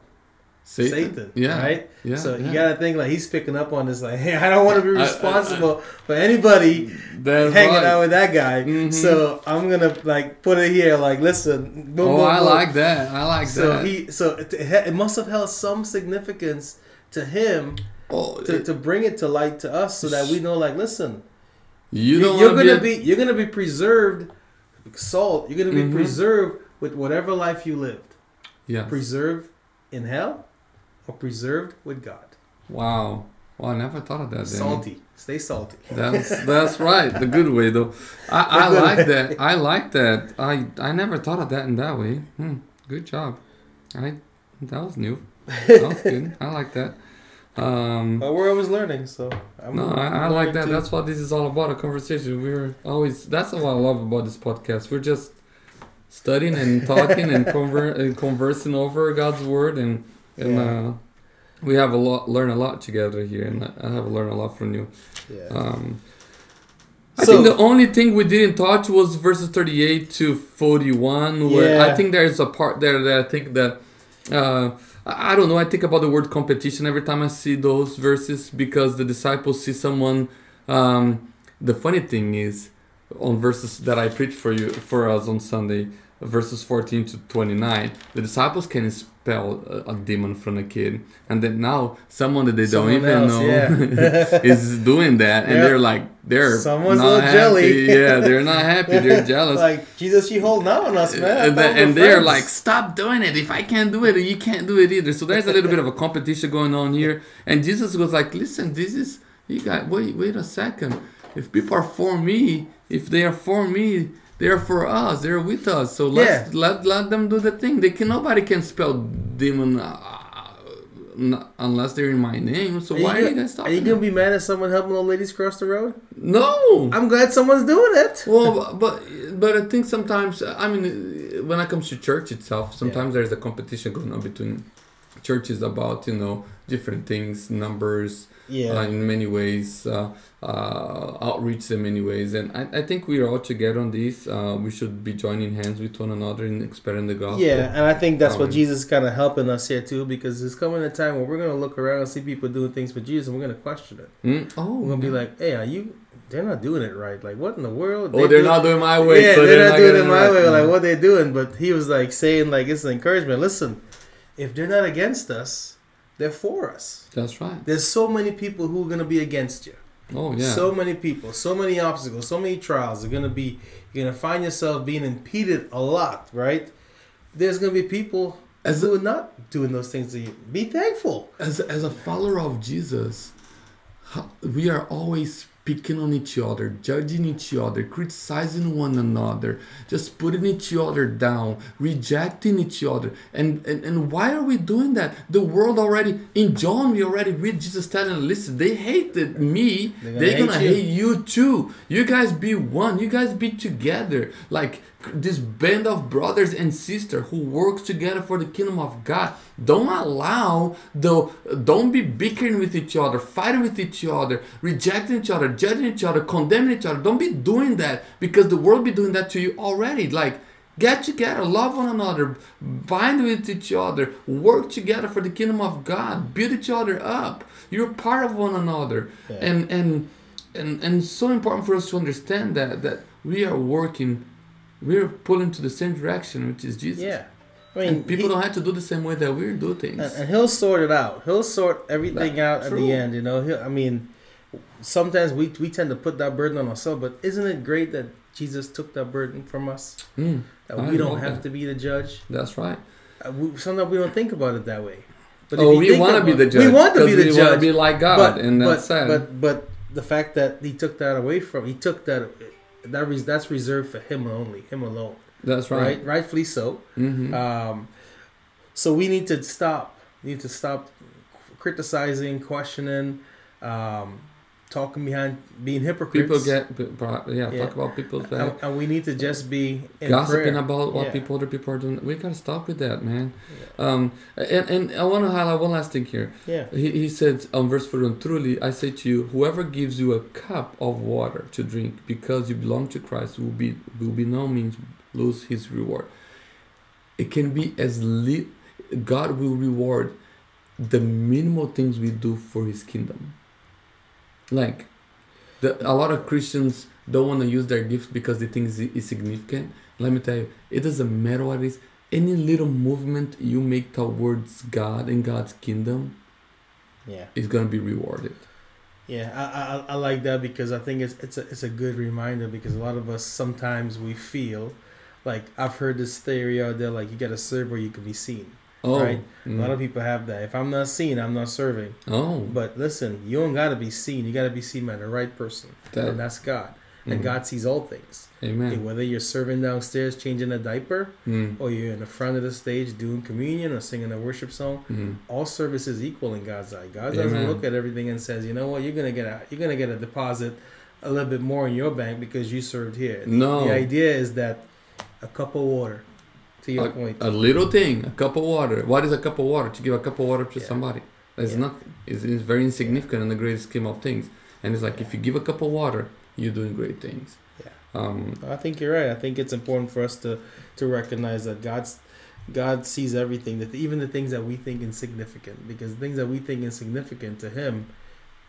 Speaker 2: Satan.
Speaker 1: Yeah.
Speaker 2: Right.
Speaker 1: Yeah.
Speaker 2: so
Speaker 1: yeah.
Speaker 2: you gotta think like he's picking up on this. Like, hey, I don't want to be
Speaker 1: I- I-
Speaker 2: responsible for anybody hanging
Speaker 1: right.
Speaker 2: out with that guy.
Speaker 1: Mhm.
Speaker 2: So I'm gonna like put it here. Like, listen. Boom,
Speaker 1: oh,
Speaker 2: boom,
Speaker 1: I
Speaker 2: boom.
Speaker 1: like that. I like
Speaker 2: So
Speaker 1: that.
Speaker 2: he. So it, it must have held some significance to him
Speaker 1: oh,
Speaker 2: to, to bring it to light to us, so that we know. Like, listen,
Speaker 1: you don't
Speaker 2: you're gonna
Speaker 1: to
Speaker 2: be you're gonna be preserved. Salt. You're gonna be
Speaker 1: Mhm.
Speaker 2: preserved with whatever life you lived.
Speaker 1: Yeah.
Speaker 2: Preserved in hell, or preserved with God.
Speaker 1: Wow. Well, I never thought of that. Danny.
Speaker 2: Salty. Stay salty.
Speaker 1: That's that's right. The good way though. I, I like that. I like that. I I never thought of that in that way. Hmm. Good job. I that was new. That was good. I like that. Um,
Speaker 2: But we're always learning, so I'm
Speaker 1: no, I, I like that. That's what this is all about. A conversation. We're always. That's what I love about this podcast. We're just studying and talking and, conver- and conversing over God's word, and and
Speaker 2: Yeah.
Speaker 1: uh, we have a lot learn a lot together here, and I have learned a lot from you.
Speaker 2: yeah.
Speaker 1: Um, I
Speaker 2: So-
Speaker 1: think the only thing we didn't touch was verses 38 to 41, where
Speaker 2: Yeah.
Speaker 1: I think there's a part there that I think that. Uh, I I don't know. I think about the word competition every time I see those verses because the disciples see someone. Um, the funny thing is, on verses that I preach for you for us on Sunday, verses 14 to 29, the disciples can expel a, a demon from a kid, and then now someone that they don't even
Speaker 2: else,
Speaker 1: know
Speaker 2: yeah.
Speaker 1: is doing that, and
Speaker 2: Yeah.
Speaker 1: they're like they're
Speaker 2: Someone's a
Speaker 1: not
Speaker 2: little
Speaker 1: happy.
Speaker 2: jelly.
Speaker 1: yeah, they're not happy. They're jealous.
Speaker 2: like Jesus, you out on us, man.
Speaker 1: And,
Speaker 2: thought
Speaker 1: then-
Speaker 2: we were
Speaker 1: and they're
Speaker 2: friends.
Speaker 1: like, stop doing it. If I can't do it, you can't do it either. So there's a little bit of a competition going on here. And Jesus was like, listen, this is you got wait, wait a second. If people are for me, if they are for me, they're for us. They're with us. So let's let let them do the thing. They can nobody can spell demon uh, n- unless they're in my name. So why
Speaker 2: Are
Speaker 1: why
Speaker 2: you,
Speaker 1: are you guys
Speaker 2: Are you gonna be mad at someone helping old ladies cross the road?
Speaker 1: No.
Speaker 2: I'm glad someone's doing it.
Speaker 1: well, but but I think sometimes I mean when it comes to church itself, sometimes there's a competition going on between churches about you know different things, numbers,
Speaker 2: Yeah.
Speaker 1: uh, in many ways, uh, uh, outreach in many ways, and I, I think we're all together on this. Uh, we should be joining hands with one another in expanding the gospel.
Speaker 2: Yeah, and I think that's what
Speaker 1: Um,
Speaker 2: Jesus is kind of helping us here too, because there's coming a time where we're gonna look around and see people doing things for Jesus, and we're gonna question it.
Speaker 1: Mm? Oh,
Speaker 2: We're gonna be like, "Hey, are you? They're not doing it right. Like, what in the world?
Speaker 1: oh, they're not doing my way.
Speaker 2: yeah,
Speaker 1: so
Speaker 2: they're, not doing it my
Speaker 1: right.
Speaker 2: way. Like,
Speaker 1: Mm.
Speaker 2: what they doing? But he was like saying, like, it's an encouragement. Listen, if they're not against us, they're for us.
Speaker 1: That's right.
Speaker 2: There's so many people who are gonna be against you.
Speaker 1: Oh yeah.
Speaker 2: So many people, so many obstacles, so many trials. Are gonna be. You're gonna find yourself being impeded a lot, right? There's gonna be people
Speaker 1: As
Speaker 2: who are not doing those things to you. Be thankful.
Speaker 1: as as a follower of Jesus, we are always picking on each other, judging each other, criticizing one another, just putting each other down, rejecting each other. And and, and why are we doing that? The world already in John we already read Jesus telling, listen, they hated me,
Speaker 2: They're gonna
Speaker 1: they're gonna,
Speaker 2: hate you."
Speaker 1: hate you too. You guys be one, you guys be together. Like this band of brothers and sisters who work together for the kingdom of God. Don't allow the don't be bickering with each other, fighting with each other, rejecting each other, judging each other, condemning each other. Don't be doing that because the world be doing that to you already. Like get together, love one another, bind with each other, work together for the kingdom of God, build each other up. You're part of one another.
Speaker 2: Yeah.
Speaker 1: And and and and so important for us to understand that that we are working we're pulling to the same direction which is jesus
Speaker 2: Yeah. I mean,
Speaker 1: and people
Speaker 2: he-
Speaker 1: don't have to do the same way that we do things
Speaker 2: and, and he'll sort it out. He'll sort everything
Speaker 1: That-
Speaker 2: out at
Speaker 1: true.
Speaker 2: the end. You know. He'll, I mean, sometimes we we tend to put that burden on ourselves, but isn't it great that Jesus took that burden from us?
Speaker 1: Mm,
Speaker 2: That
Speaker 1: I
Speaker 2: we don't have
Speaker 1: that.
Speaker 2: to be the judge.
Speaker 1: that's right
Speaker 2: Uh, we, sometimes we don't think about it that way. But
Speaker 1: oh we want to be the judge
Speaker 2: We want to be the
Speaker 1: we
Speaker 2: judge.
Speaker 1: be like god
Speaker 2: but,
Speaker 1: and
Speaker 2: but,
Speaker 1: that's sad
Speaker 2: But but the fact that he took that away from he took that that that's reserved for him only, him alone.
Speaker 1: that's
Speaker 2: Right?
Speaker 1: right,
Speaker 2: Rightfully so.
Speaker 1: hmm
Speaker 2: Um, so we need to stop. We need to stop criticizing, questioning, um, talking behind, being hypocrites.
Speaker 1: people get yeah,
Speaker 2: Yeah.
Speaker 1: talk about people's
Speaker 2: and,
Speaker 1: back
Speaker 2: and we need to just be in
Speaker 1: gossiping
Speaker 2: prayer.
Speaker 1: about what
Speaker 2: Yeah.
Speaker 1: people other people are doing we gotta stop with that man um and, and i want to highlight one last thing here
Speaker 2: Yeah.
Speaker 1: He, he said on verse 41 Truly I say to you, whoever gives you a cup of water to drink because you belong to Christ will be will be no means lose his reward. It can be as little. God will reward the minimal things we do for his kingdom. Like the, a lot of Christians don't want to use their gifts because they think it's, it's significant. Let me tell you, it doesn't matter what it is. Any little movement you make towards God and God's kingdom
Speaker 2: Yeah.
Speaker 1: is going to be rewarded.
Speaker 2: Yeah, I, I I like that because I think it's it's a it's a good reminder because a lot of us sometimes we feel like I've heard this theory out there like you got to serve where you can be seen.
Speaker 1: Oh,
Speaker 2: Right.
Speaker 1: mm.
Speaker 2: A lot of people have that. If I'm not seen, I'm not serving.
Speaker 1: oh,
Speaker 2: But listen, you don't gotta be seen. You gotta be seen by the right person,
Speaker 1: that,
Speaker 2: and that's God. And
Speaker 1: Mhm.
Speaker 2: God sees all things.
Speaker 1: Amen.
Speaker 2: And whether you're serving downstairs, changing a diaper,
Speaker 1: Mm,
Speaker 2: or you're in the front of the stage doing communion or singing a worship song,
Speaker 1: mm.
Speaker 2: all service is equal in God's eye. God doesn't look at everything and says, you know what, you're gonna get a you're gonna get a deposit a little bit more in your bank because you served here.
Speaker 1: No.
Speaker 2: The idea is that a cup of water, to your point.
Speaker 1: A little thing, a cup of water. What is a cup of water? To give a cup of water to
Speaker 2: Yeah.
Speaker 1: somebody. That's
Speaker 2: Yeah.
Speaker 1: nothing. It's, it's very insignificant in the great scheme of things. And it's like if you give a cup of water, you're doing great things.
Speaker 2: Yeah.
Speaker 1: Um,
Speaker 2: I think you're right. I think it's important for us to to recognize that God's God sees everything, that even the things that we think insignificant, because things that we think insignificant to Him,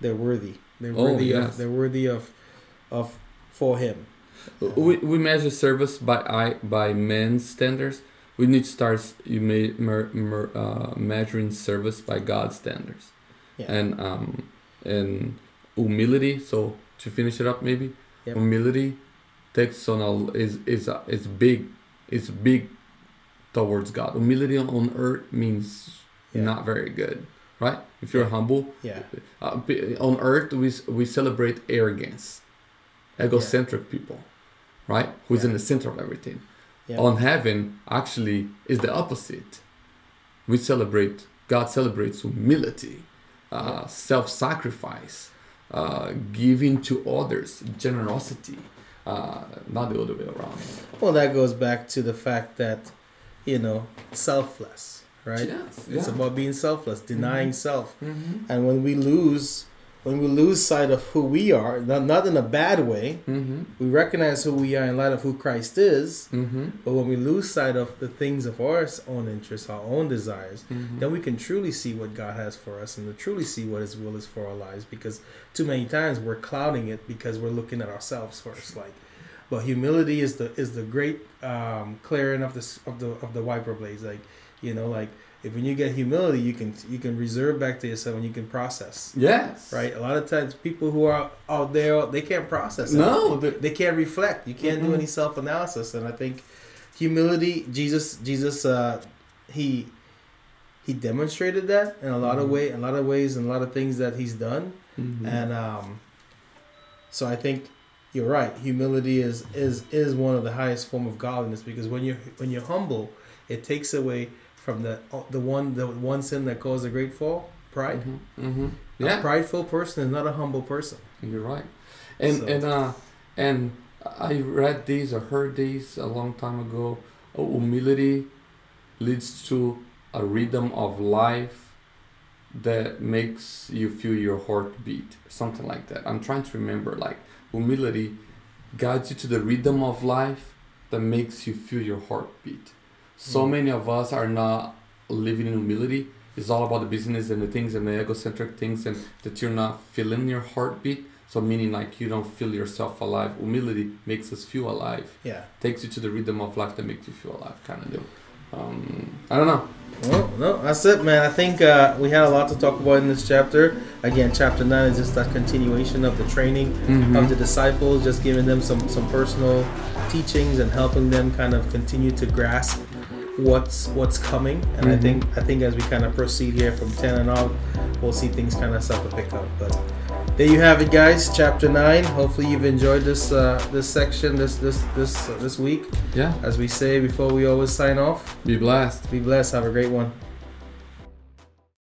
Speaker 2: they're worthy. They're
Speaker 1: Oh,
Speaker 2: worthy
Speaker 1: yes.
Speaker 2: of. They're worthy of, of for Him.
Speaker 1: we, we measure service by I, by men's standards. We need to start you may, mer, mer, uh, measuring service by God's standards.
Speaker 2: Yeah.
Speaker 1: And um, and humility. So to finish it up, maybe
Speaker 2: Yep.
Speaker 1: humility takes on a is is a, is big is big towards God. Humility on, on earth means
Speaker 2: Yeah.
Speaker 1: not very good, right? If you're
Speaker 2: Yeah.
Speaker 1: humble,
Speaker 2: Yeah.
Speaker 1: uh, on earth we we celebrate arrogance, egocentric people, right? Who's in the center of everything.
Speaker 2: Yeah.
Speaker 1: On heaven, actually, is the opposite. We celebrate. God celebrates humility, uh, self-sacrifice, uh, giving to others, generosity. Uh, not the other way around.
Speaker 2: Well, that goes back to the fact that, you know, selfless, right?
Speaker 1: Yes.
Speaker 2: It's about being selfless, denying self.
Speaker 1: Mm-hmm.
Speaker 2: And when we lose, when we lose sight of who we are, not, not in a bad way,
Speaker 1: Mm-hmm.
Speaker 2: we recognize who we are in light of who Christ is.
Speaker 1: Mm-hmm.
Speaker 2: But when we lose sight of the things of our own interests, our own desires,
Speaker 1: Mm-hmm.
Speaker 2: then we can truly see what God has for us and to truly see what His will is for our lives. Because too many times we're clouding it because we're looking at ourselves first. Like, but humility is the is the great um, clearing of the of the of the wiper blades. Like, you know, like if when you get humility, you can you can reserve back to yourself and you can process.
Speaker 1: Yes.
Speaker 2: Right. A lot of times, people who are out there, they can't process.
Speaker 1: No, they-
Speaker 2: can't reflect. You can't do
Speaker 1: Mhm.
Speaker 2: any self analysis. And I think humility, Jesus, Jesus, uh, he he demonstrated that in a lot of
Speaker 1: Mhm.
Speaker 2: way, a lot of ways, and a lot of things that he's done.
Speaker 1: Mhm.
Speaker 2: And um, so I think you're right. Humility is is is one of the highest form of godliness because when you when you're humble, it takes away from the the one the one sin that caused a great fall, pride.
Speaker 1: Mhm. Mhm.
Speaker 2: A prideful person is not a humble person.
Speaker 1: You're right. And
Speaker 2: So-
Speaker 1: and uh and I read these or heard these a long time ago. Uh, humility leads to a rhythm of life that makes you feel your heart beat, something like that. I'm trying to remember. Like humility guides you to the rhythm of life that makes you feel your heart beat. So
Speaker 2: Mm.
Speaker 1: many of us are not living in humility. It's all about the business and the things and the egocentric things, and that you're not feeling your heartbeat. So meaning like you don't feel yourself alive. Humility makes us feel alive.
Speaker 2: Yeah.
Speaker 1: Takes you to the rhythm of life that makes you feel alive, kind of deal. Um, I don't know.
Speaker 2: Well, no, that's it, man. I think uh, we had a lot to talk about in this chapter. Again, chapter nine is just a continuation of the training
Speaker 1: Mm-hmm.
Speaker 2: of the disciples, just giving them some some personal teachings and helping them kind of continue to grasp what's what's coming. And I
Speaker 1: Mhm.
Speaker 2: think I think as we kind of proceed here from ten and on, we'll see things kind of start to pick up. But there you have it, guys. Chapter nine. Hopefully you've enjoyed this uh, this section this this this uh, this week.
Speaker 1: Yeah.
Speaker 2: As we say before we always sign off,
Speaker 1: Be blessed.
Speaker 2: be blessed. Have a great one.